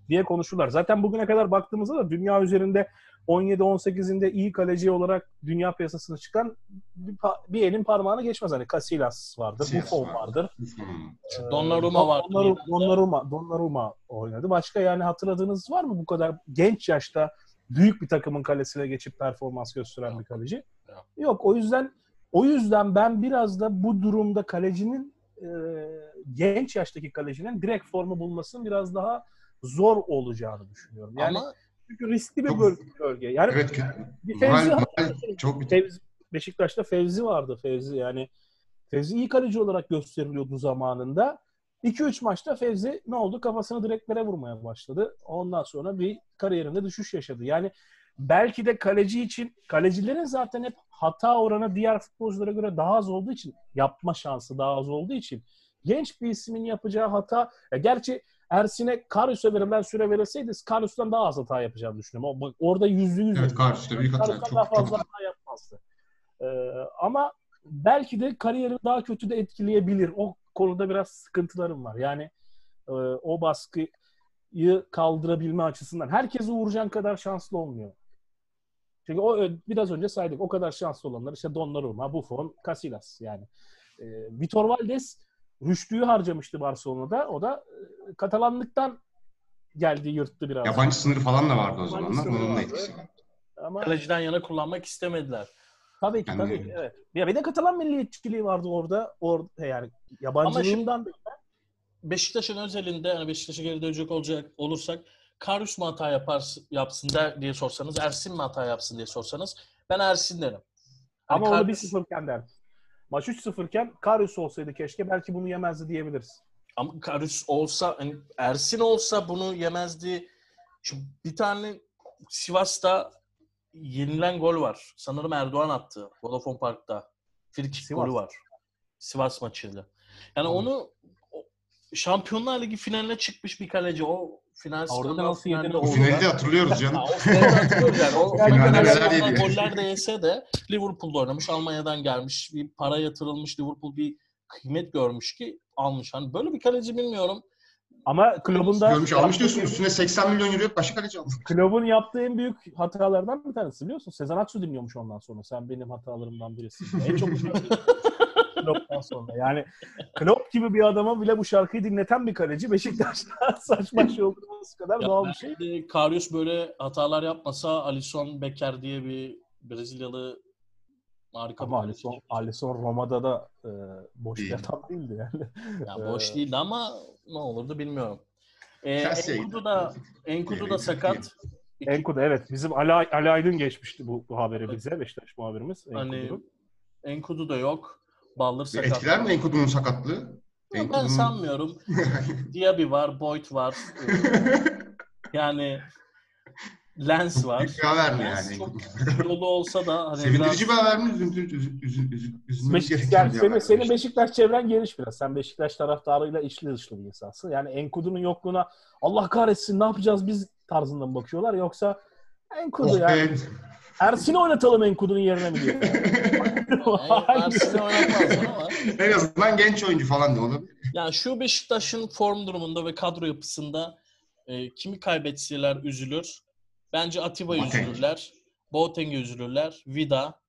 diye konuşurlar. Zaten bugüne kadar baktığımızda da dünya üzerinde 17-18'inde iyi kaleci olarak dünya piyasasına çıkan bir, pa- bir elin parmağına geçmez. Hani Casillas vardır, Buffon var. vardır. Hmm. Donnarumma vardı. Donnarumma, Donnarumma, Donnarumma oynadı. Başka yani hatırladığınız var mı bu kadar genç yaşta büyük bir takımın kalesine geçip performans gösteren bir kaleci? Yok. Yok. O yüzden o yüzden ben biraz da bu durumda kalecinin e, genç yaştaki kalecinin direkt formu bulmasının biraz daha zor olacağını düşünüyorum. Yani Ama çünkü riskli bir Çok- bölge. bölge. Yani Evet, bir Fevzi, moral çok bir Fevzi- Beşiktaş'ta Fevzi vardı. Fevzi yani Fevzi iyi kaleci olarak gösteriliyordu zamanında. 2-3 maçta Fevzi ne oldu? Kafasını direklere vurmaya başladı. Ondan sonra bir kariyerinde düşüş yaşadı. Yani belki de kaleci için kalecilerin zaten hep hata oranı diğer futbolculara göre daha az olduğu için yapma şansı daha az olduğu için genç bir ismin yapacağı hata ya gerçi Ersin'e Karius'a verilen süre verilseydi Karius'tan daha az hata yapacağını düşünüyorum. Bak Orada yüzde yüz Evet, Karius'ta büyük hata. Çok- daha çok fazla hata. hata yapmazdı. Ee, ama belki de kariyerini daha kötü de etkileyebilir. O konuda biraz sıkıntılarım var. Yani e, o baskıyı kaldırabilme açısından. Herkes Uğurcan kadar şanslı olmuyor. Çünkü o biraz önce saydık. O kadar şanslı olanlar işte Donnarumma, Buffon, Casillas yani. E, Vitor Valdes Rüştü'yü harcamıştı Barcelona'da. O da e, Katalanlıktan geldi yırttı biraz. Yabancı sınırı falan da vardı o zamanlar. Onun da etkisi var. Ama kaleciden yana kullanmak istemediler. tabii ki Yani- tabii ki evet. Ya bir de Katalan milliyetçiliği vardı orada. Orada yani yabancılığından da Beşiktaş'ın özelinde hani Beşiktaş'a geri dönecek olacak olursak Karius mu hata yapar, yapsın der diye sorsanız, Ersin mi hata yapsın diye sorsanız ben Ersin derim. Hani Ama onu Karius- 1-0 derdi. Maç 3-0 iken Karius olsaydı keşke belki bunu yemezdi diyebiliriz. Ama Karius olsa, hani Ersin olsa bunu yemezdi. Şimdi bir tane Sivas'ta yenilen gol var. Sanırım Erdoğan attı. Vodafone Park'ta. Frikik golü var. Sivas maçıyla. Yani Hı. onu Şampiyonlar Ligi finaline çıkmış bir kaleci. O final Orada nasıl finalde yedin? O O finali de hatırlıyoruz canım. o finalde hatırlıyoruz yani. O, finalde yedi. goller de yese de Liverpool'da oynamış. Almanya'dan gelmiş. Bir para yatırılmış. Liverpool bir kıymet görmüş ki almış. Hani böyle bir kaleci bilmiyorum. Ama Klopp'un da Görmüş almış diyorsun üstüne 80 milyon euro başka kaleci aldı. Klopp'un yaptığı en büyük hatalardan bir tanesi biliyorsun. Sezen Aksu dinliyormuş ondan sonra. Sen benim hatalarımdan birisin. En çok Klopp'tan sonra. Yani Klopp gibi bir adama bile bu şarkıyı dinleten bir kaleci Beşiktaş'ta saçma şey olması kadar Ya doğal bir şey. de Karius böyle hatalar yapmasa Alisson Becker diye bir Brezilyalı harika Ama bir Alisson, kaleci. Alisson Roma'da da e, boş bir adam değildi yani. Yani boş Ee, değildi ama ne olurdu bilmiyorum. Ee, Enkudu da Enkudu da sakat. İki- Enkudu evet. Bizim Ali, Ali Aydın geçmişti bu, bu haberi Evet. bize. Beşiktaş muhabirimiz. Hani Enkudu'nun. Enkudu da yok. Baldır sakat. Etkiler mi Enkudu'nun sakatlığı? Ya Ben Enkudu'nun- sanmıyorum. Diaby var, Boyd var. Ee, yani Lens var. Büyük bir haber mi yani? çok kilolu olsa da hani Sevindirici bir biraz- haber mi? Üzüntü, üzü, üzü, üzü, üzülmemiz Beş, gereken yani bir senin, Beşiktaş çevren geniş biraz. Sen Beşiktaş taraftarıyla içli dışlı bir insansın. Yani Enkudu'nun yokluğuna Allah kahretsin ne yapacağız biz tarzında mı bakıyorlar yoksa Enkudu Oh yani be. Ersin'i oynatalım Enkudu'nun yerine mi diyor? Yani Ersin'i oynatmazlar ama en azından genç oyuncu falan diye olabilir. yani şu Beşiktaş'ın form durumunda ve kadro yapısında e, kimi kaybetseler üzülür. Bence Atiba'yı Boateng. üzülürler. Boateng'e üzülürler. Vida.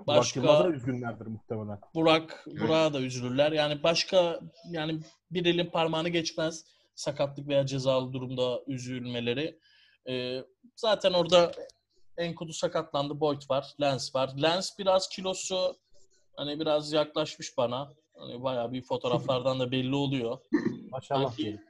Burak Başka Yılmaz'a üzgünlerdir muhtemelen. Burak, Evet. Burak'a da üzülürler. Yani başka yani bir elin parmağını geçmez sakatlık veya cezalı durumda üzülmeleri. Ee, zaten orada Enkudu sakatlandı. Boyd var. Lens var. Lens biraz kilosu hani biraz yaklaşmış bana. Hani bayağı bir fotoğraflardan da belli oluyor. Maşallah Sanki diyelim.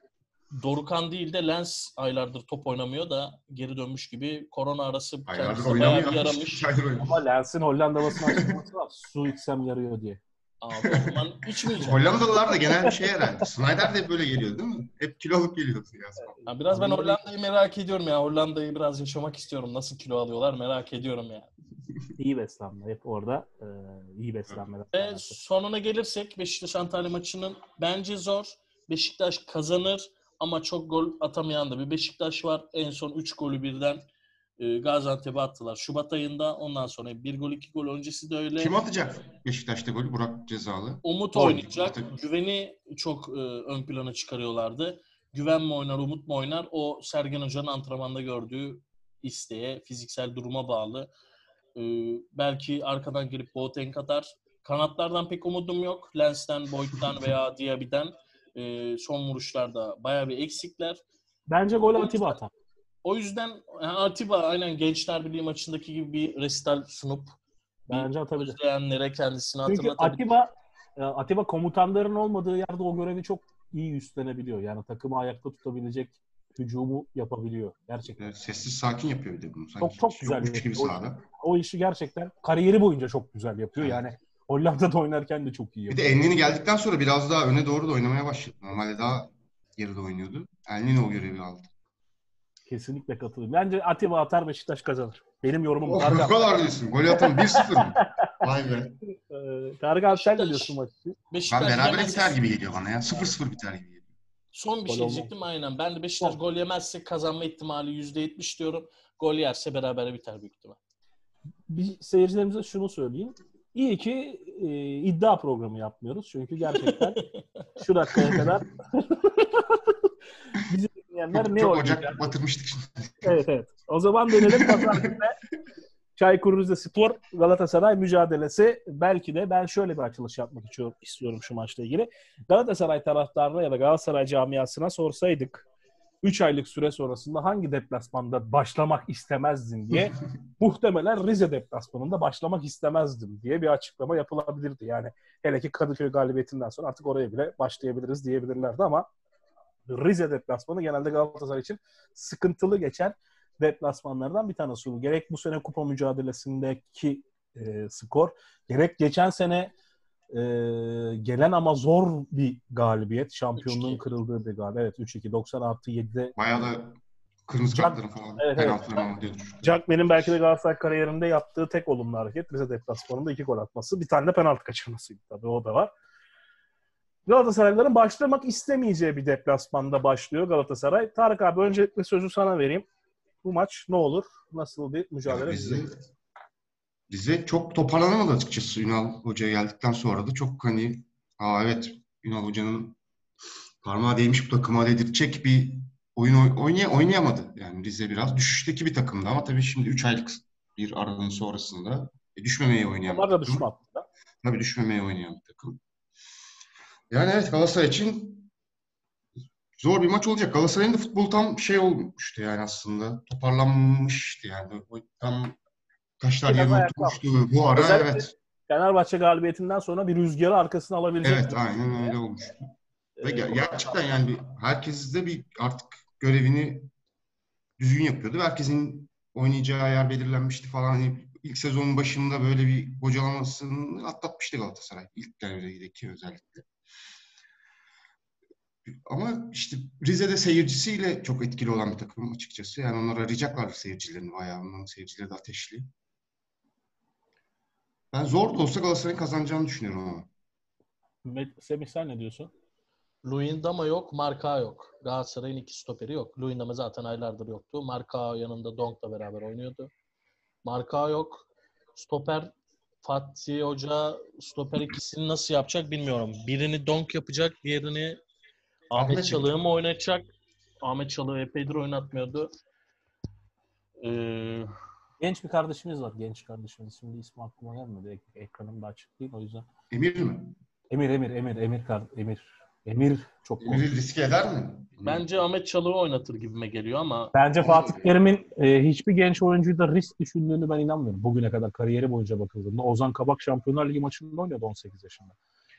Dorukan değil de Lens aylardır top oynamıyor da geri dönmüş gibi. Korona arası Aylardır kendisine bayağı bir yaramış. Ama Lens'in Hollanda basın açıklaması var. Su içsem yarıyor diye. Abi o zaman içmeyeceğim. Hollandalılar da genel bir şey herhalde. Snyder de böyle geliyor değil mi? Hep kilo alıp geliyordu ya. Ya biraz ben Hollanda'yı merak ediyorum ya. Hollanda'yı biraz yaşamak istiyorum. Nasıl kilo alıyorlar merak ediyorum ya. İyi beslenme. Hep orada e, iyi beslenmeler. Ve sonuna gelirsek Beşiktaş Antalya maçının bence zor. Beşiktaş kazanır ama çok gol atamayan da bir Beşiktaş var. En son 3 golü birden e, Gaziantep'e attılar. Şubat ayında ondan sonra bir gol iki gol öncesi de öyle. Kim atacak Beşiktaş'ta golü? Burak cezalı. Umut Gol. oynayacak. Tabii. Güven'i çok e, ön plana çıkarıyorlardı. Güven mi oynar, Umut mu oynar? O Sergen Hoca'nın antrenmanda gördüğü isteğe, fiziksel duruma bağlı. E, belki arkadan girip Boateng atar. Kanatlardan pek umudum yok. Lens'ten, Boyd'dan veya Diaby'den e, son vuruşlarda bayağı bir eksikler. Bence gol Atiba atar. O yüzden Atiba aynen Gençler Birliği maçındaki gibi bir resital sunup Bence atabilir. izleyenlere kendisini Çünkü hatırlatabilir. Atiba e, Atiba komutanların olmadığı yerde o görevi çok iyi üstlenebiliyor. Yani takımı ayakta tutabilecek hücumu yapabiliyor. Gerçekten. Evet, sessiz sakin yapıyor bir de bunu. Sanki Çok- çok güzel yokmuş gibi yapıyor. sahada. O işi gerçekten kariyeri boyunca çok güzel yapıyor. Evet. Yani Hollanda'da oynarken de çok iyi Bir de yapıyor. Enlini geldikten sonra biraz daha öne doğru da oynamaya başladı. Normalde daha geride oynuyordu. Enlini o görevi aldı. Kesinlikle katılıyorum. Bence Atiba atar Beşiktaş kazanır. Benim yorumum bu. Oh, abi. kadar diyorsun. Golü atan 1-0 mı? Vay be. Ee, Tarık abi sen ne diyorsun maçı? Ben Beşiktaş berabere yemezse- biter gibi geliyor bana ya. 0-0 biter gibi geliyor. Son bir Gol şey diyecektim aynen. Ben de Beşiktaş Son. gol yemezse kazanma ihtimali %70 diyorum. Gol yerse berabere biter büyük ihtimal. Bir seyircilerimize şunu söyleyeyim. İyi ki e, iddia programı yapmıyoruz. Çünkü gerçekten şu dakikaya kadar bizi dinleyenler Çok, ne çok oynayacak? ocak batırmıştık şimdi. Evet evet. O zaman dönelim pazar gününe. Çaykur Rizespor Galatasaray mücadelesi. Belki de ben şöyle bir açılış yapmak istiyorum, istiyorum şu maçla ilgili. Galatasaray taraftarına ya da Galatasaray camiasına sorsaydık 3 aylık süre sonrasında hangi deplasmanda başlamak istemezdin diye muhtemelen Rize deplasmanında başlamak istemezdim diye bir açıklama yapılabilirdi. Yani hele ki Kadıköy galibiyetinden sonra artık oraya bile başlayabiliriz diyebilirlerdi ama Rize deplasmanı genelde Galatasaray için sıkıntılı geçen deplasmanlardan bir tanesi oldu. Gerek bu sene kupa mücadelesindeki e, skor, gerek geçen sene e, gelen ama zor bir galibiyet. Şampiyonluğun 3-2. kırıldığı bir galibiyet. Evet 3-2. 90 artı 7'de Bayağı da Kırmızı Jack- kartların falan. Evet, evet. olduğu düştü. Jackman'in belki de Galatasaray kariyerinde yaptığı tek olumlu hareket Rize deplasmanında iki gol atması. Bir tane de penaltı kaçırmasıydı tabii o da var. Galatasaraylıların başlamak istemeyeceği bir deplasmanda başlıyor Galatasaray. Tarık abi öncelikle sözü sana vereyim. Bu maç ne olur? Nasıl bir mücadele izleyeceğiz? Rize çok toparlanamadı açıkçası Ünal Hoca geldikten sonra da çok hani aa evet Ünal Hoca'nın parmağı değmiş bu takıma dedirtecek bir oyun oy- oynay oynayamadı. Yani Rize biraz düşüşteki bir takımdı ama tabii şimdi 3 aylık bir aranın sonrasında e, düşmemeye oynayan Onlar da düşme hattında. Tabii düşmemeye oynayan bir takım. Yani evet Galatasaray için zor bir maç olacak. Galatasaray'ın da futbolu tam şey olmuştu yani aslında. Toparlanmıştı yani. O Tam taşlar yerine oturmuştu. Bu ara Özellikle- evet. Fenerbahçe galibiyetinden sonra bir rüzgarı arkasına alabilecek. Evet aynen öyle olmuştu. Ve Ee, ger- gerçekten yani bir, herkes de bir artık görevini düzgün yapıyordu. ve Herkesin oynayacağı yer belirlenmişti falan. Hani ilk sezonun başında böyle bir bocalamasını atlatmıştı Galatasaray. İlk devredeki özellikle. Ama işte Rize'de seyircisiyle çok etkili olan bir takım açıkçası. Yani onlar arayacaklar seyircilerini bayağı. Onların seyircileri de ateşli. Ben zor da olsa Galatasaray'ın kazanacağını düşünüyorum ama. Semih sen ne diyorsun? Luyendama yok, Marka yok. Galatasaray'ın iki stoperi yok. Luyendama zaten aylardır yoktu. Marka yanında Donk'la beraber oynuyordu. Marka yok. Stoper Fatih Hoca stoper ikisini nasıl yapacak bilmiyorum. Birini Donk yapacak, diğerini Ahmet Çalık'ı mı oynatacak? Ahmet Çalık'ı epeydir oynatmıyordu. Ee, Genç bir kardeşimiz var. Genç kardeşimiz. Şimdi ismi aklıma gelmedi. Ek- Ekranımda açık değil o yüzden. Emir mi? Emir, Emir, Emir, Emir, kar- Emir. Emir çok Emir'i riske eder mi? bence Ahmet Çalık'ı oynatır gibime geliyor ama Bence Fatih Terim'in e, hiçbir genç oyuncuyu da risk düşündüğünü ben inanmıyorum. Bugüne kadar kariyeri boyunca bakıldığında. Ozan Kabak Şampiyonlar Ligi maçında oynadı 18 yaşında.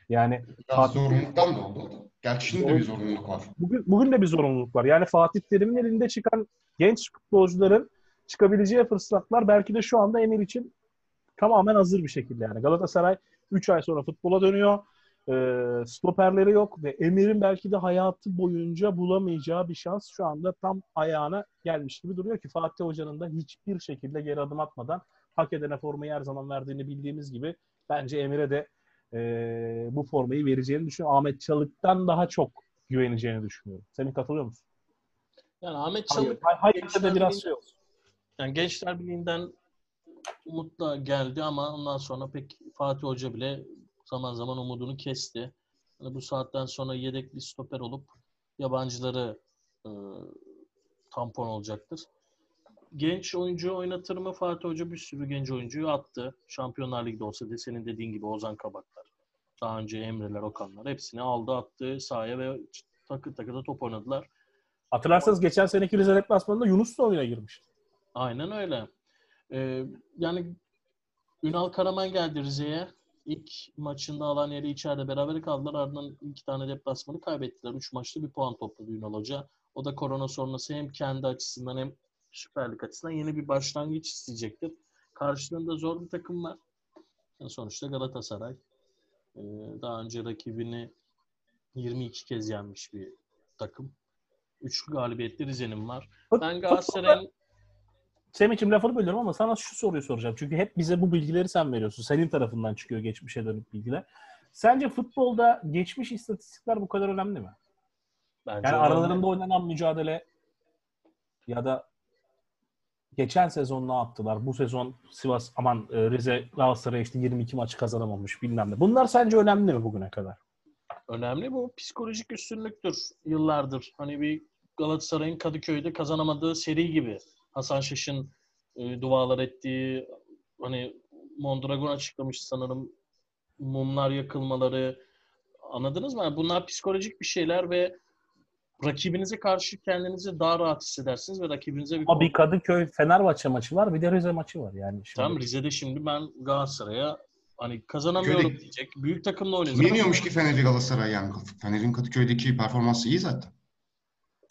Yani Fatih- zorunluluktan da oldu. Gerçi şimdi de bir zorunluluk var. bugün, bugün de bir zorunluluk var. Yani Fatih Terim'in elinde çıkan genç futbolcuların çıkabileceği fırsatlar belki de şu anda Emir için tamamen hazır bir şekilde. Yani Galatasaray 3 ay sonra futbola dönüyor. Ee, stoperleri yok ve Emir'in belki de hayatı boyunca bulamayacağı bir şans şu anda tam ayağına gelmiş gibi duruyor ki Fatih Hoca'nın da hiçbir şekilde geri adım atmadan hak edene formayı her zaman verdiğini bildiğimiz gibi bence Emir'e de e, bu formayı vereceğini düşünüyorum. Ahmet Çalık'tan daha çok güveneceğini düşünüyorum. Senin katılıyor musun? yani Ahmet Hayır, Çalık hayır de biraz şey yok. Yani Gençler Birliği'nden umutla geldi ama ondan sonra pek Fatih Hoca bile zaman zaman umudunu kesti. Yani bu saatten sonra yedek bir stoper olup yabancıları e, tampon olacaktır. Genç oyuncu oynatır mı? Fatih Hoca bir sürü genç oyuncuyu attı. Şampiyonlar Ligi'de olsa da senin dediğin gibi Ozan Kabaklar. Daha önce Emreler, Okanlar hepsini aldı attı sahaya ve takır takır da top oynadılar. Hatırlarsanız geçen seneki Rize deplasmanında Yunus da oyuna girmişti. Aynen öyle. Ee, yani Ünal Karaman geldi Rize'ye. İlk maçında Alanya'yla içeride beraber kaldılar. Ardından iki tane deplasmanı kaybettiler. Üç maçta bir puan topladı Ünal Hoca. O da korona sonrası hem kendi açısından hem Süper Lig açısından yeni bir başlangıç isteyecektir. Karşılığında zor bir takım var. Yani sonuçta Galatasaray. Ee, daha önce rakibini 22 kez yenmiş bir takım. Üç galibiyetli Rize'nin var. Ben Galatasaray'ın Semih'cim lafını bölüyorum ama sana şu soruyu soracağım. Çünkü hep bize bu bilgileri sen veriyorsun. Senin tarafından çıkıyor geçmişe dönük bilgiler. Sence futbolda geçmiş istatistikler bu kadar önemli mi? bence Yani önemli. aralarında oynanan mücadele ya da geçen sezon ne yaptılar? Bu sezon Sivas aman e, Rize Galatasaray işte 22 maç kazanamamış bilmem ne. Bunlar sence önemli mi bugüne kadar? Önemli bu psikolojik üstünlüktür yıllardır. Hani bir Galatasaray'ın Kadıköy'de kazanamadığı seri gibi. Hasan Şaş'ın e, dualar ettiği hani Mondragon açıklamış sanırım mumlar yakılmaları anladınız mı? Yani Bunlar psikolojik bir şeyler ve rakibinize karşı kendinizi daha rahat hissedersiniz ve rakibinize bir Ama bir Kadıköy Fenerbahçe maçı var bir de Rize maçı var yani. Şimdi. Tamam Rize'de şimdi ben Galatasaray'a hani kazanamıyorum Şöyle- diyecek. Büyük takımla ama- yeniyormuş ki Fener'i Galatasaray yani? Fener'in Kadıköy'deki performansı iyi zaten.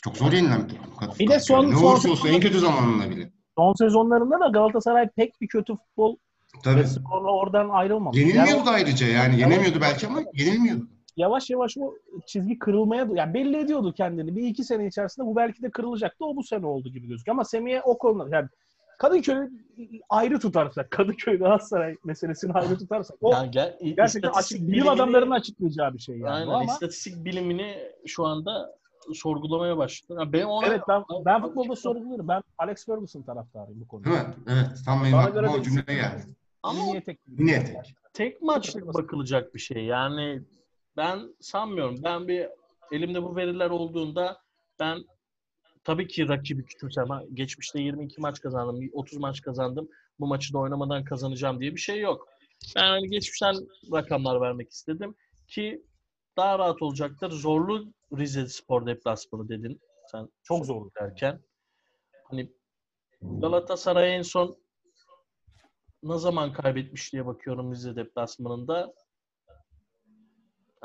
Çok zor yenilen bir takım. Kadıköy. Bir de son- ne son olursa olsun en kötü zamanında bile. Son sezonlarında da Galatasaray pek bir kötü futbol Tabii. ve skorla oradan ayrılmamış. Yenilmiyordu Yani ayrıca yani. Yenemiyordu belki ama yenilmiyordu. Yavaş yavaş o çizgi kırılmaya yani belli ediyordu kendini. Bir iki sene içerisinde bu belki de kırılacaktı. O bu sene oldu gibi gözüküyor. Ama Semih'e o konuda yani Kadıköy'ü ayrı tutarsak, Kadıköy Galatasaray meselesini ayrı tutarsak o Yani gel, gerçekten açık, bilim bilimini- adamlarının açıklayacağı bir şey yani. Aynen. ama istatistik bilimini şu anda sorgulamaya başladı. Ya ben ona evet ben ben futbolda sorguluyorum. Ben Alex Ferguson taraftarıyım bu konuda. Mi? Evet. Tam benim aklıma o cümle geldi. ama Niye tek? Niye tek? tek maçlık bakılacak bir şey. Yani ben sanmıyorum. Ben bir elimde bu veriler olduğunda ben tabii ki rakibi küçümsem. Geçmişte 22 maç kazandım, 30 maç kazandım. Bu maçı da oynamadan kazanacağım diye bir şey yok. Ben hani geçmişten rakamlar vermek istedim ki daha rahat olacaktır. Zorlu Rize Spor deplasmanı dedin. Sen Çok zorlu. derken. Hani Galatasaray en son ne zaman kaybetmiş diye bakıyorum Rize deplasmanında.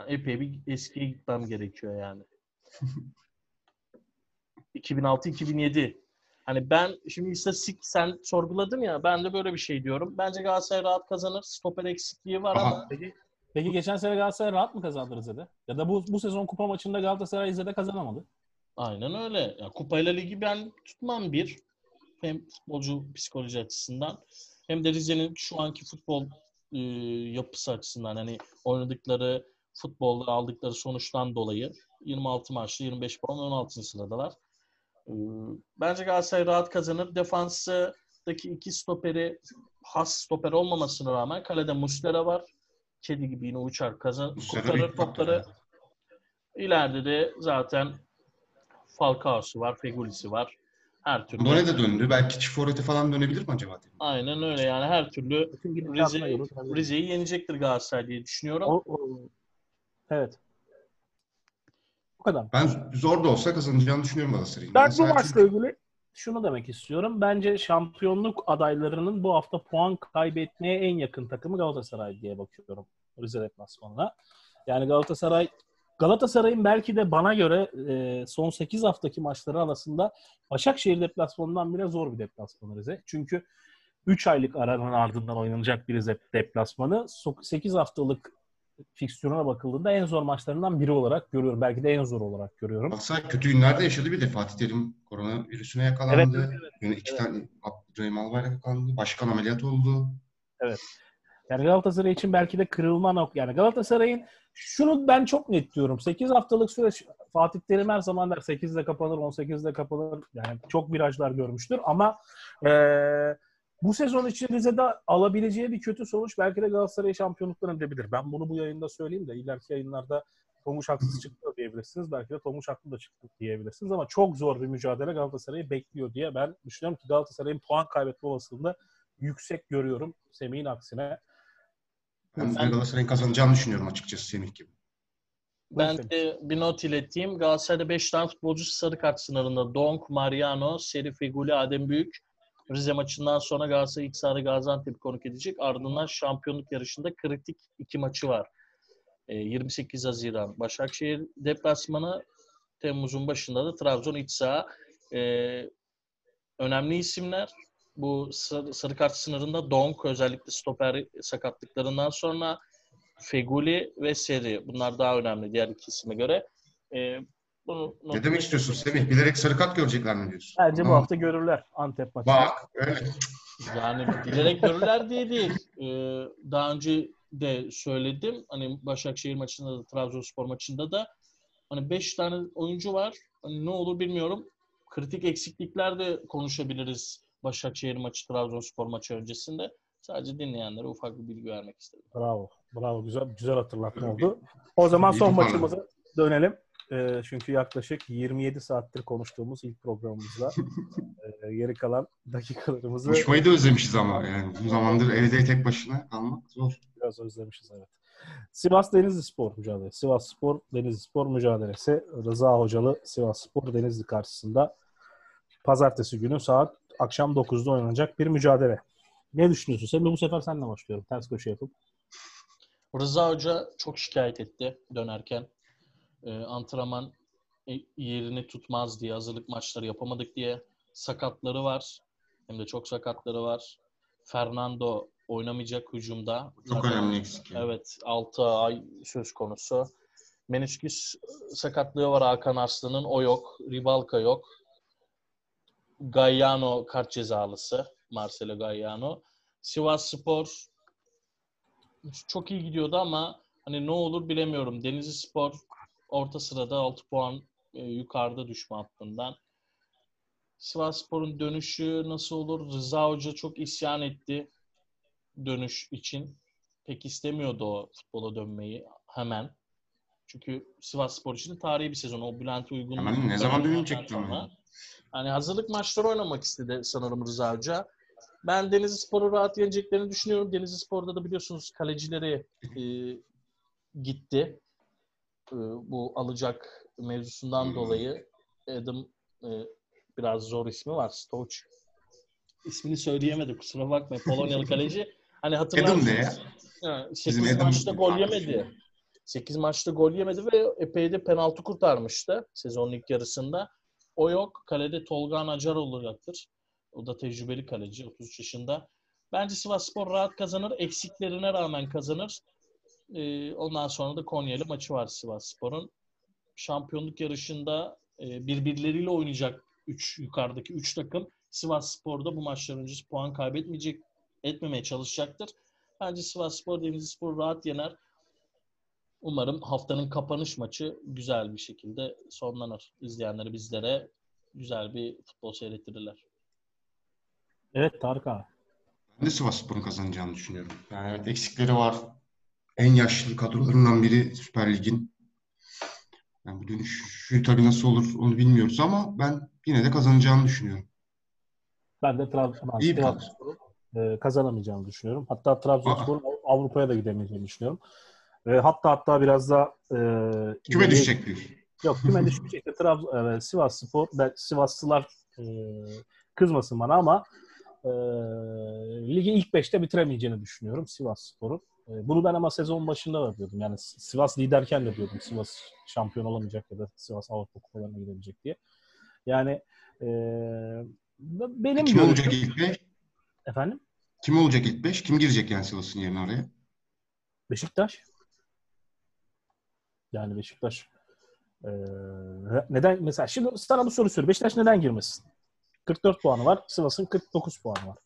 Epey bir eskiye gitmem gerekiyor yani. 2006-2007. Hani ben şimdi istatistik sen sorguladın ya ben de böyle bir şey diyorum. Bence Galatasaray rahat kazanır. Stoper eksikliği var Aha. ama Peki, peki geçen sene Galatasaray rahat mı kazandı Rize'de? Ya da bu bu sezon kupa maçında Galatasaray Rize'de kazanamadı. aynen öyle. Ya, Kupayla ligi ben tutmam bir. Hem futbolcu psikoloji açısından hem de Rize'nin şu anki futbol e, yapısı açısından hani oynadıkları futbolda aldıkları sonuçtan dolayı 26 maçta 25 puan 16. sıradalar. E, bence Galatasaray rahat kazanır. Defanstaki iki stoperi has stoper olmamasına rağmen kalede Muslera var. Kedi gibi yine uçar kazan, kurtarır topları. İleride de zaten Falcao'su var, Fegulisi var. Her türlü. Bone de döndü. Belki çift forvete falan dönebilir mi acaba? Aynen öyle yani her türlü gidişatına Rize. Rize'yi yenecektir Galatasaray diye düşünüyorum. O- o- evet. Bu kadar. Ben zor da olsa kazanacağını düşünüyorum Galatasaray'ın. Ben bu Galatasaray maçla çünkü- ilgili şunu demek istiyorum. Bence şampiyonluk adaylarının bu hafta puan kaybetmeye en yakın takımı Galatasaray diye bakıyorum Rize deplasmanına. Yani Galatasaray Galatasaray'ın belki de bana göre e, son 8 haftaki maçları arasında Başakşehir deplasmanından bile zor bir deplasmanı Rize. Çünkü 3 aylık aranın ardından oynanacak bir Rize deplasmanı 8 haftalık fikstürüne bakıldığında en zor maçlarından biri olarak görüyorum. Belki de en zor olarak görüyorum. Galatasaray kötü günlerde yaşadı bir de. Fatih Terim koronavirüsüne yakalandı. Yani iki tane Abdurrahim Albayrak yakalandı. Başkan ameliyat oldu. Yani Galatasaray için belki de kırılma nok yani Galatasaray'ın şunu ben çok net diyorum. 8 haftalık süreç Fatih Terim her zaman der 8'de kapanır, 18'de kapanır. Yani çok virajlar görmüştür ama eee, bu sezon için Rize'de alabileceği bir kötü sonuç belki de Galatasaray şampiyonluktan edebilir. Ben bunu bu yayında söyleyeyim de ileriki yayınlarda Tomuş haksız çıktı diyebilirsiniz. Belki de Tomuş haklı da çıktı diyebilirsiniz ama çok zor bir mücadele Galatasaray'ı bekliyor diye ben düşünüyorum ki Galatasaray'ın puan kaybetme olasılığını yüksek görüyorum Semih'in aksine. Ben, Ben- Galatasaray'ın kazanacağını düşünüyorum açıkçası Semih gibi. Ben de bir not ileteyim. Galatasaray'da 5 tane futbolcu sarı kart sınırında. Donk, Mariano, Seri Feguli, Adem Büyük. Rize maçından sonra Galatasaray ilk sahada Gaziantep'i konuk edecek. Ardından şampiyonluk yarışında kritik iki maçı var. Ee, 28 Haziran Başakşehir deplasmanı, Temmuz'un başında da Trabzon iç saha. Ee, önemli isimler. Bu sarı, sarı kart sınırında Donk özellikle stoper sakatlıklarından sonra Feguli ve Seri. Bunlar daha önemli diğer iki isime göre. Ee, bunu Ne demek istiyorsun Semih? Bilerek sarı kart görecekler mi diyorsun? Bence bu hafta görürler Antep maçında. Bak öyle. Yani bilerek görürler diye değil. Ee, daha önce de söyledim. Hani Başakşehir maçında da Trabzonspor maçında da hani 5 tane oyuncu var. Hani ne olur bilmiyorum. Kritik eksiklikler de konuşabiliriz Başakşehir maçı, Trabzonspor maçı öncesinde. Sadece dinleyenlere ufak bir bilgi vermek istedim. Bravo. Bravo. Güzel güzel hatırlatma oldu. O zaman son maçımıza dönelim. Ee, çünkü yaklaşık 27 saattir konuştuğumuz ilk programımızda e, geri kalan dakikalarımızı Konuşmayı da özlemişiz ama yani. Bu zamandır evde tek başına kalmak zor. biraz özlemişiz evet. Sivas Denizli Spor mücadelesi. Sivas Spor Denizli Spor mücadelesi. Rıza Hocalı Sivas Spor Denizli karşısında pazartesi günü saat akşam 9'da oynanacak bir mücadele. Ne düşünüyorsun? Sen bu sefer senle başlıyorum. Ters köşe yapıp. Rıza Hoca çok şikayet etti dönerken. Ee, antrenman e, yerini tutmaz diye, hazırlık maçları yapamadık diye sakatları var. Hem de çok sakatları var. Fernando oynamayacak hücumda. Çok Zaten- önemli eksik. yani. Evet 6 ay söz konusu. Menisküs sakatlığı var Hakan Arslan'ın. O yok. Ribalka yok. Gagliano kart cezalısı. Marcelo Gagliano. Sivas Spor çok iyi gidiyordu ama hani ne olur bilemiyorum. Denizli Spor orta sırada 6 puan e, yukarıda düşme hattından. Sivas Spor'un dönüşü nasıl olur? Rıza Hoca çok isyan etti dönüş için. Pek istemiyordu o futbola dönmeyi hemen. Çünkü Sivas Spor için tarihi bir sezon. O Bülent Uygun. Hemen ne zaman dönecekti ama? Hani hazırlık maçları oynamak istedi sanırım Rıza Hoca. Ben Denizli Spor'u rahat yeneceklerini düşünüyorum. Denizli Spor'da da biliyorsunuz kalecileri e, gitti. E, bu alacak mevzusundan dolayı Adam e, biraz zor ismi var. Stoch. İsmini söyleyemedi kusura bakma. Polonyalı kaleci. Hani hatırlarsınız. Adam ne ya? 8 maçta gol yemedi. 8 maçta gol yemedi ve epey de penaltı kurtarmıştı sezonun ilk yarısında. O yok. Kalede Tolga Acar olacaktır. O da tecrübeli kaleci. 33 yaşında. Bence Sivas Spor rahat kazanır. Eksiklerine rağmen kazanır. Ee, ondan sonra da Konya'lı maçı var Sivas Spor'un. Şampiyonluk yarışında e, birbirleriyle oynayacak üç, yukarıdaki 3 takım. Sivas Spor'da bu maçlar öncesi puan kaybetmeyecek, etmemeye çalışacaktır. Bence Sivas Spor, Denizli Spor rahat yener. Umarım haftanın kapanış maçı güzel bir şekilde sonlanır. İzleyenleri bizlere güzel bir futbol seyrettirirler. Evet Tarık abi. Ben de Sivas Spor'un kazanacağını düşünüyorum. Yani evet eksikleri var. En yaşlı kadrolarından biri Süper Lig'in. Yani bu dönüş tabii nasıl olur onu bilmiyoruz ama ben yine de kazanacağını düşünüyorum. Ben de Trabzonspor'un e, kazanamayacağını düşünüyorum. Hatta Trabzonspor'un Avrupa'ya da gidemeyeceğini düşünüyorum. E, hatta hatta biraz da e, küme düşecek bir. Yok küme düşmeyecek de Trabzon, e, Sivas Spor, ben, Sivaslılar e, kızmasın bana ama e, ligi ilk beşte bitiremeyeceğini düşünüyorum Sivas Spor'un. E, bunu ben ama sezon başında da diyordum. Yani Sivas liderken de diyordum Sivas şampiyon olamayacak ya da Sivas Avrupa Kupalarına gidebilecek diye. Yani e, benim Kim olacak ilk beş? Efendim? Kim olacak ilk beş? Kim girecek yani Sivas'ın yerine oraya? Beşiktaş. Yani Beşiktaş ee, neden mesela şimdi sana bu soru soruyorum. Beşiktaş neden girmesin? 44 puanı var. Sivas'ın 49 puanı var.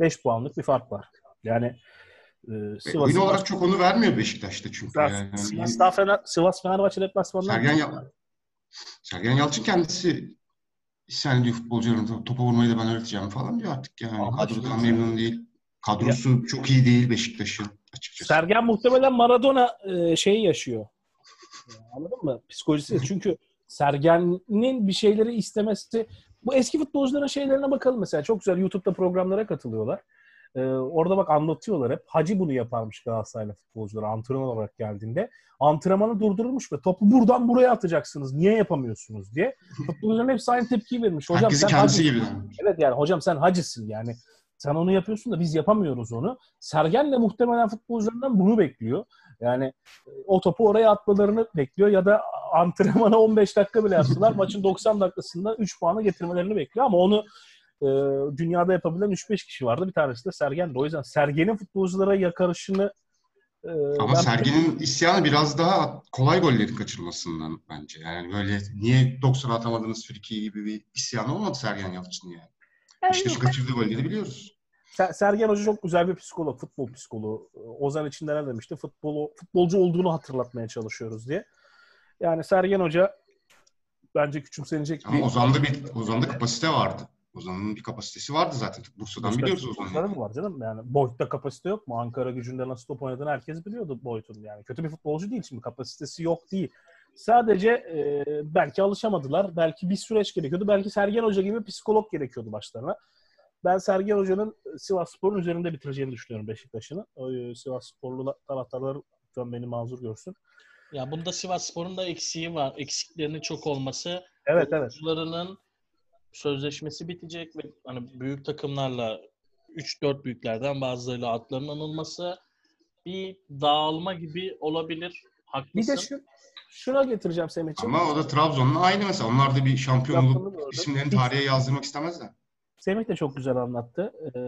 5 puanlık bir fark var. Yani e, Sivas'ın oyun olarak çok onu vermiyor Beşiktaş'ta çünkü. Sivas, yani. Sivas, daha Fener, Sivas Fenerbahçe deplasmanından Sergen, Yal Sergen Yalçın kendisi sen diyor futbolcuların topa vurmayı da ben öğreteceğim falan diyor artık yani. Ama Kadrodan memnun değil. Kadrosu ya. çok iyi değil Beşiktaş'ın açıkçası. Sergen muhtemelen Maradona e, şeyi yaşıyor. Anladın mı? Psikolojisi. Çünkü Sergen'in bir şeyleri istemesi bu eski futbolcuların şeylerine bakalım mesela. Çok güzel YouTube'da programlara katılıyorlar. Ee, orada bak anlatıyorlar hep. Hacı bunu yaparmış Galatasaraylı futbolcular antrenman olarak geldiğinde. Antrenmanı durdurulmuş ve topu buradan buraya atacaksınız. Niye yapamıyorsunuz diye. Futbolcuların hepsi aynı tepkiyi vermiş. Hocam Herkesin sen kendisi gibi. Evet yani hocam sen hacısın yani. Sen onu yapıyorsun da biz yapamıyoruz onu. Sergen de muhtemelen futbolcularından bunu bekliyor. Yani e, o topu oraya atmalarını bekliyor ya da antrenmana 15 dakika bile yaptılar. maçın 90 dakikasında 3 puanı getirmelerini bekliyor ama onu e, dünyada yapabilen 3-5 kişi vardı. Bir tanesi de Sergen'di. O yüzden Sergen'in futbolculara yakarışını e, ama Sergen'in pek... isyanı biraz daha kolay gollerin kaçırmasından bence. Yani böyle niye 90 atamadınız Friki gibi bir isyan olmadı Sergen Yalçın yani. yani işte şu kaçırdığı golleri biliyoruz. Sergen Hoca çok güzel bir psikolog, futbol psikoloğu. Ozan için ne demişti? Futbolu, futbolcu olduğunu hatırlatmaya çalışıyoruz diye. Yani Sergen Hoca bence küçümsenecek Ama bir... Ozan'da bir Ozan'da kapasite vardı. Ozan'ın bir kapasitesi vardı zaten. Bursa'dan Bursa'da biliyoruz Ozan'ı. mı var canım? Yani Boyd'da kapasite yok mu? Ankara gücünde nasıl top oynadığını herkes biliyordu Boyd'un. Yani kötü bir futbolcu değil şimdi. Kapasitesi yok değil. Sadece e, belki alışamadılar. Belki bir süreç gerekiyordu. Belki Sergen Hoca gibi psikolog gerekiyordu başlarına. Ben Sergen Hoca'nın Sivas Spor'un üzerinde bitireceğini düşünüyorum Beşiktaş'ını. E, Sivas Sporlu taraftarlar lütfen beni mazur görsün. Ya bunda Sivas Spor'un da eksiği var. Eksiklerinin çok olması. Evet evet. Sözleşmesi bitecek ve hani büyük takımlarla 3-4 büyüklerden bazılarıyla adlarının anılması bir dağılma gibi olabilir. Haklısın. Bir de şu, şuna getireceğim Semih'ciğim. Ama o da Trabzon'la aynı mesela. Onlar da bir şampiyon olup isimlerini tarihe yazdırmak istemezler. Semih de çok güzel anlattı. Ee,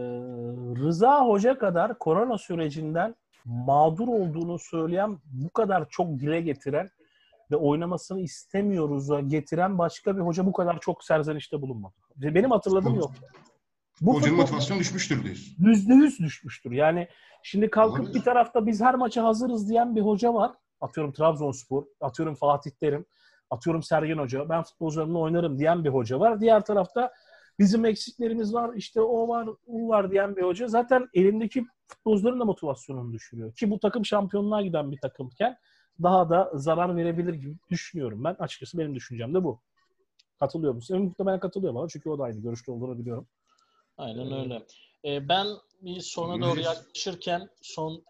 Rıza Hoca kadar korona sürecinden mağdur olduğunu söyleyen, bu kadar çok dile getiren ve oynamasını istemiyoruz'a getiren başka bir hoca bu kadar çok serzenişte bulunmadı. Benim hatırladığım yok. Bu Hocanın motivasyonu düşmüştür diyorsun. yüzde yüz düşmüştür. Yani şimdi kalkıp Olabilir. bir tarafta biz her maça hazırız diyen bir hoca var. Atıyorum Trabzonspor, atıyorum Fatih Terim, atıyorum Sergen Hoca. Ben futbolcularımla oynarım diyen bir hoca var. Diğer tarafta bizim eksiklerimiz var, işte o var, bu var diyen bir hoca. Zaten elindeki futbolcuların da motivasyonunu düşürüyor. Ki bu takım şampiyonluğa giden bir takımken daha da zarar verebilir gibi düşünüyorum ben. Açıkçası benim düşüncem de bu. Katılıyor musun? Muhtemelen katılıyor bana çünkü o da aynı görüşte olduğunu biliyorum. Aynen öyle. Ee, ben bir sona doğru yaklaşırken son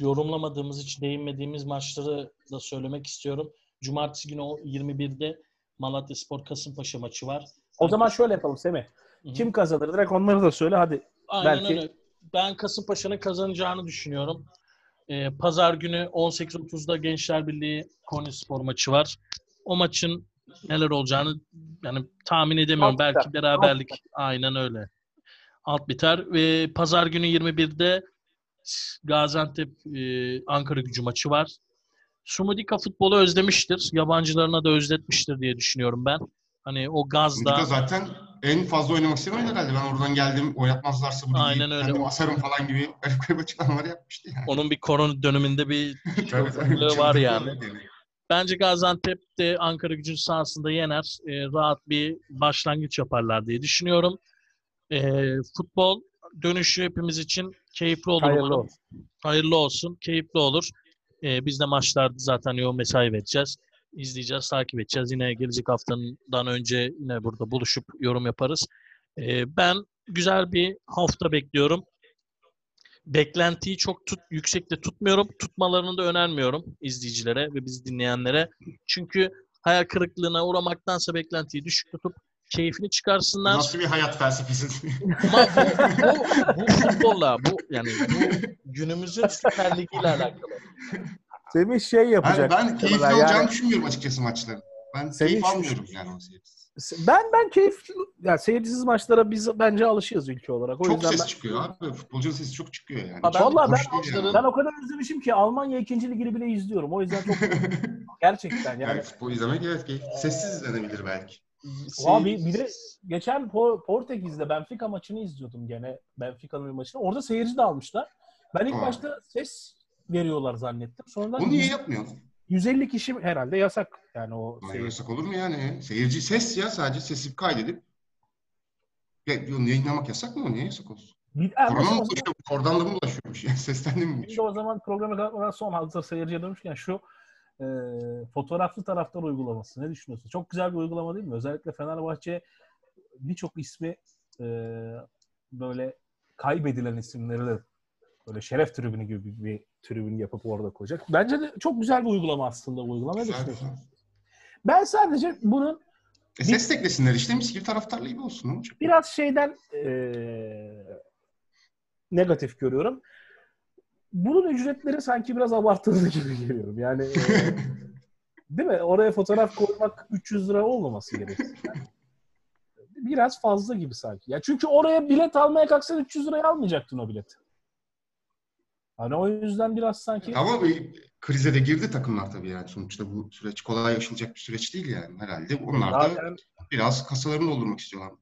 yorumlamadığımız, hiç değinmediğimiz maçları da söylemek istiyorum. Cumartesi günü o 21'de Malatya Spor Kasımpaşa maçı var. O zaman şöyle yapalım Semih. Kim kazanır? Direkt onları da söyle hadi. Aynen belki- öyle. Ben Kasımpaşa'nın kazanacağını düşünüyorum. Ee, Pazar günü 18.30'da Gençler Birliği Konyaspor maçı var. O maçın neler olacağını yani tahmin edemiyorum. Alt Belki biter. beraberlik aynen öyle. Alt biter ve Pazar günü 21'de Gaziantep e, Ankara Gücü maçı var. Sumudika futbolu özlemiştir. Yabancılarına da özletmiştir diye düşünüyorum ben. Hani o gazla Mudika zaten en fazla oynamak isteyen oyuncu herhalde. Ben oradan geldim oynatmazlarsa bu ligi Aynen öyle. kendim asarım falan gibi garip garip açıklamalar yapmıştı yani. onun bir korona döneminde bir çılgınlığı var yani. Bence Gaziantep de Ankara gücün sahasında yener. E, rahat bir başlangıç yaparlar diye düşünüyorum. E, futbol dönüşü hepimiz için keyifli olur. Hayırlı olsun. Hayırlı olsun. Keyifli olur. E, biz de maçlarda zaten yoğun mesai vereceğiz. İzleyeceğiz, takip edeceğiz. Yine gelecek haftandan önce yine burada buluşup yorum yaparız. E, ben güzel bir hafta bekliyorum. Beklentiyi çok tut, yüksekte tutmuyorum. Tutmalarını da önermiyorum izleyicilere ve bizi dinleyenlere. Çünkü hayal kırıklığına uğramaktansa beklentiyi düşük tutup keyfini çıkarsınlar. Nasıl bir hayat felsefesi? Ama bu, bu, bu futbolla, bu yani bu günümüzün Süper Ligi ile alakalı. Semih şey yapacak. ben, ben keyifli Yani- olacağını düşünmüyorum açıkçası maçların. Ben Senin keyif almıyorum yani o seyircisi. Ben ben keyif yani seyircisiz maçlara biz bence alışığız ülke olarak. O Çok yüzden ses ben, çıkıyor abi. Futbolcunun sesi çok çıkıyor yani. Ha, ben- Vallahi ben- yani. ben o kadar özlemişim ki Almanya 2. ligini bile izliyorum. O yüzden çok gerçekten yani. Yani futbol izlemek evet keyif. Sessiz izlenebilir belki. Abi bir de geçen Po- Portekiz'de Benfica maçını izliyordum gene. Benfica'nın bir maçını. Orada seyirci de almışlar. Ben ilk Aa. başta ses veriyorlar zannettim. Sonradan Onu niye yapmıyorsun? 150 kişi herhalde yasak. Yani o Hayır, seyirci. yasak olur mu yani? Seyirci ses ya sadece sesi kaydedip ya, yayınlamak yasak mı? Niye yasak olsun? Bir, Korona mı zaman- bulaşıyor? Oradan da mı bulaşıyormuş? Yani sesten de mi bulaşıyor? o zaman kapatmadan son hazır seyirciye dönmüşken şu e, fotoğraflı taraftar uygulaması ne düşünüyorsun? Çok güzel bir uygulama değil mi? Özellikle Fenerbahçe birçok ismi e, böyle kaybedilen isimleri de böyle şeref tribünü gibi bir, tribün yapıp orada koyacak. Bence de çok güzel bir uygulama aslında bu uygulama. Ben sadece bunun E, ses de eklesinler işte mis gibi taraftarlı gibi olsun. Olacak? biraz şeyden e, negatif görüyorum. Bunun ücretleri sanki biraz abartıldı gibi geliyorum. Yani e, değil mi? Oraya fotoğraf koymak 300 lira olmaması gerekiyor. Yani. Biraz fazla gibi sanki. Ya çünkü oraya bilet almaya kalksan 300 liraya almayacaktın o bileti. Hani o yüzden biraz sanki Ama bir krize de girdi takımlar tabii yani. Sonuçta bu süreç kolay aşılacak bir süreç değil yani herhalde. Onlar da zaten biraz kasalarını doldurmak istiyorlar.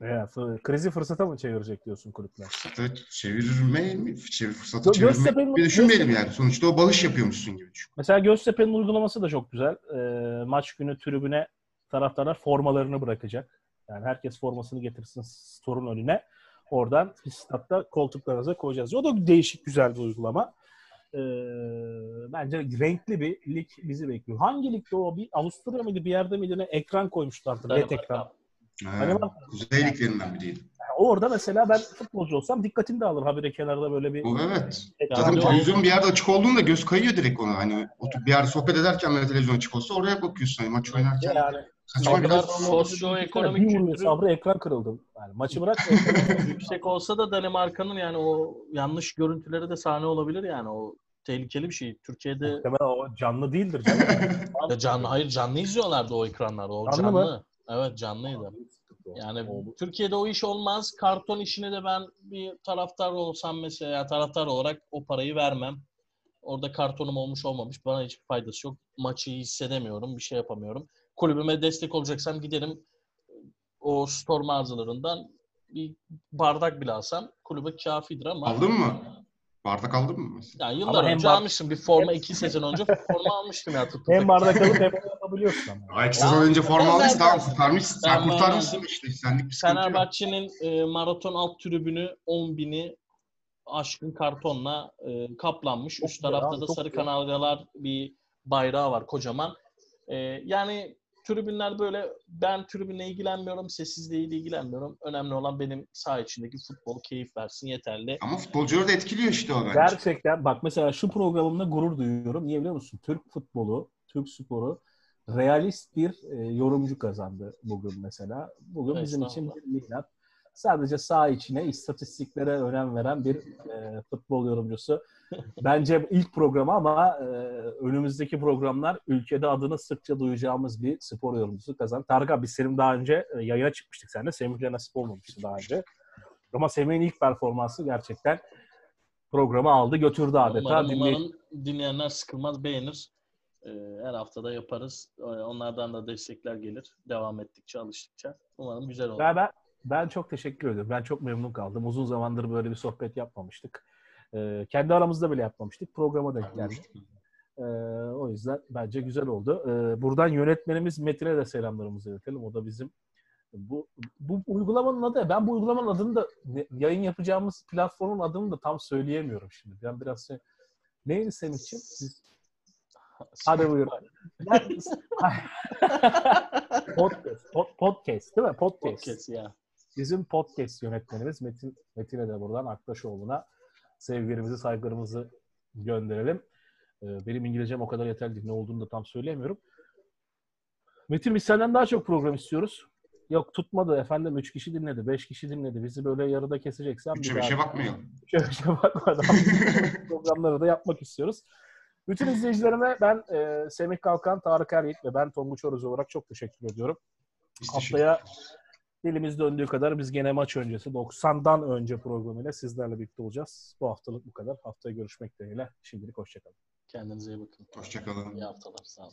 Fı- krizi fırsata mı çevirecek diyorsun kulüpler? Fırsatı çevirme mi? Çevir, fırsatı Gö- çevirmek Göztepe'nin- bir düşünmeyelim yani. Sonuçta o bağış yapıyormuşsun gibi düşün. Mesela Göztepe'nin uygulaması da çok güzel. Ee, maç günü tribüne taraftarlar formalarını bırakacak. Yani herkes formasını getirsin storun önüne. Oradan statta koltuklarınıza koyacağız. O da değişik güzel bir uygulama. Ee, bence renkli bir lig bizi bekliyor. Hangi ligde o? Bir Avusturya mıydı? Bir yerde miydi? Ne? Ekran koymuşlardı. LED ekran. Ha, Hani Kuzey liglerinden biriydi. Yani orada mesela ben futbolcu olsam dikkatimi de alır. Habire kenarda böyle bir O evet. ekran. Zaten televizyon bir yerde açık olduğunda göz kayıyor direkt ona. Hani oturup bir yerde sohbet ederken televizyon açık olsa oraya bakıyorsun. Hani maç oynarken. yani Biraz. sosyoekonomik bir kültürü Sabri ekran kırıldı. Yani maçı bırak. yüksek olsa da Danimarka'nın yani o yanlış görüntüleri de sahne olabilir yani o tehlikeli bir şey. Türkiye'de Muhtemelen o canlı değildir canım. ya canlı hayır canlı izliyorlardı o ekranlarda. O Canlı canlı. mı? Evet canlıydı. Yani O- Türkiye'de o iş olmaz. Karton işine de ben bir taraftar olsam mesela taraftar olarak o parayı vermem. Orada kartonum olmuş olmamış. Bana hiçbir faydası yok. Maçı hissedemiyorum. Bir şey yapamıyorum. Kulübüme destek olacaksam giderim o store mağazalarından bir bardak bile alsam kulübe kafidir ama Aldın mı? Bardak aldın mı? mesela? yani yıllar Ama önce bar- almıştım. Bir forma iki sezon önce forma almıştım ya. Tuttu Hem bardak alıp hem onu yapabiliyorsun ama. Ay iki Ya, sezon önce forma ben aldıysa tamam kurtarmışsın. ben Sen kurtarmışsın beğendim. işte. Senlik bir. Fenerbahçe'nin e, maraton alt tribünü 10 bini aşkın kartonla e, kaplanmış. Çok Üst tarafta abi, da sarı güzel. kanalgalar bir bayrağı var kocaman. E, yani tribünler böyle ben tribünle ilgilenmiyorum, sessizliğiyle ilgilenmiyorum. Önemli olan benim saha içindeki futbol keyif versin yeterli. Ama futbolcuları da etkiliyor işte o bence. Gerçekten bak mesela şu programımda gurur duyuyorum. Niye biliyor musun? Türk futbolu, Türk sporu realist bir e, yorumcu kazandı bugün mesela. Bugün bizim için bir milat. Sadece saha içine, istatistiklere önem veren bir e, futbol yorumcusu. Bence ilk programı ama e, önümüzdeki programlar ülkede adını sıkça duyacağımız bir spor yorumcusu kazandı. Tarık abi biz senin daha önce e, yayına çıkmıştık seninle. Semih'le nasip olmamıştı daha önce. Ama Semih'in ilk performansı gerçekten programı aldı götürdü adeta. Umarım, Dinley- umarım dinleyenler sıkılmaz, beğenir. E, her hafta da yaparız. E, onlardan da destekler gelir. Devam ettikçe, alıştıkça. Umarım güzel olur. Ben, ben, ben çok teşekkür ediyorum. Ben çok memnun kaldım. Uzun zamandır böyle bir sohbet yapmamıştık. Ee, kendi aramızda bile yapmamıştık. Programa denk geldi. Ee, o yüzden bence güzel oldu. Ee, buradan yönetmenimiz Metin'e de selamlarımızı iletelim. O da bizim bu, bu uygulamanın adı. Ben bu uygulamanın adını da yayın yapacağımız platformun adını da tam söyleyemiyorum şimdi. Ben biraz şey, neydi senin için? Biz- Hadi buyur. Podcast, pod- podcast değil mi? Podcast. Podcast ya. Bizim podcast yönetmenimiz Metin Metin'e de buradan Aktaşoğlu'na sevgilerimizi, saygılarımızı gönderelim. Ee, Benim İngilizcem o kadar yeterli değil. Ne olduğunu da tam söyleyemiyorum. Metin biz senden daha çok program istiyoruz. Yok tutmadı efendim 3 kişi dinledi, 5 kişi dinledi. Bizi böyle yarıda keseceksen Üçe beşe bakmayalım. Üçe beşe bakmadan programları da yapmak istiyoruz. Bütün izleyicilerime ben e, Semih Kalkan, Tarık Eryiğit ve ben Tonguç Oruz olarak çok teşekkür ediyorum. Biz Haftaya- teşekkür. Dilimiz döndüğü kadar biz gene maç öncesi 90'dan önce programıyla sizlerle birlikte olacağız. Bu haftalık bu kadar. Haftaya görüşmek dileğiyle. Şimdilik hoşçakalın. Kendinize iyi bakın. Hoşçakalın. İyi haftalar. Sağ olun.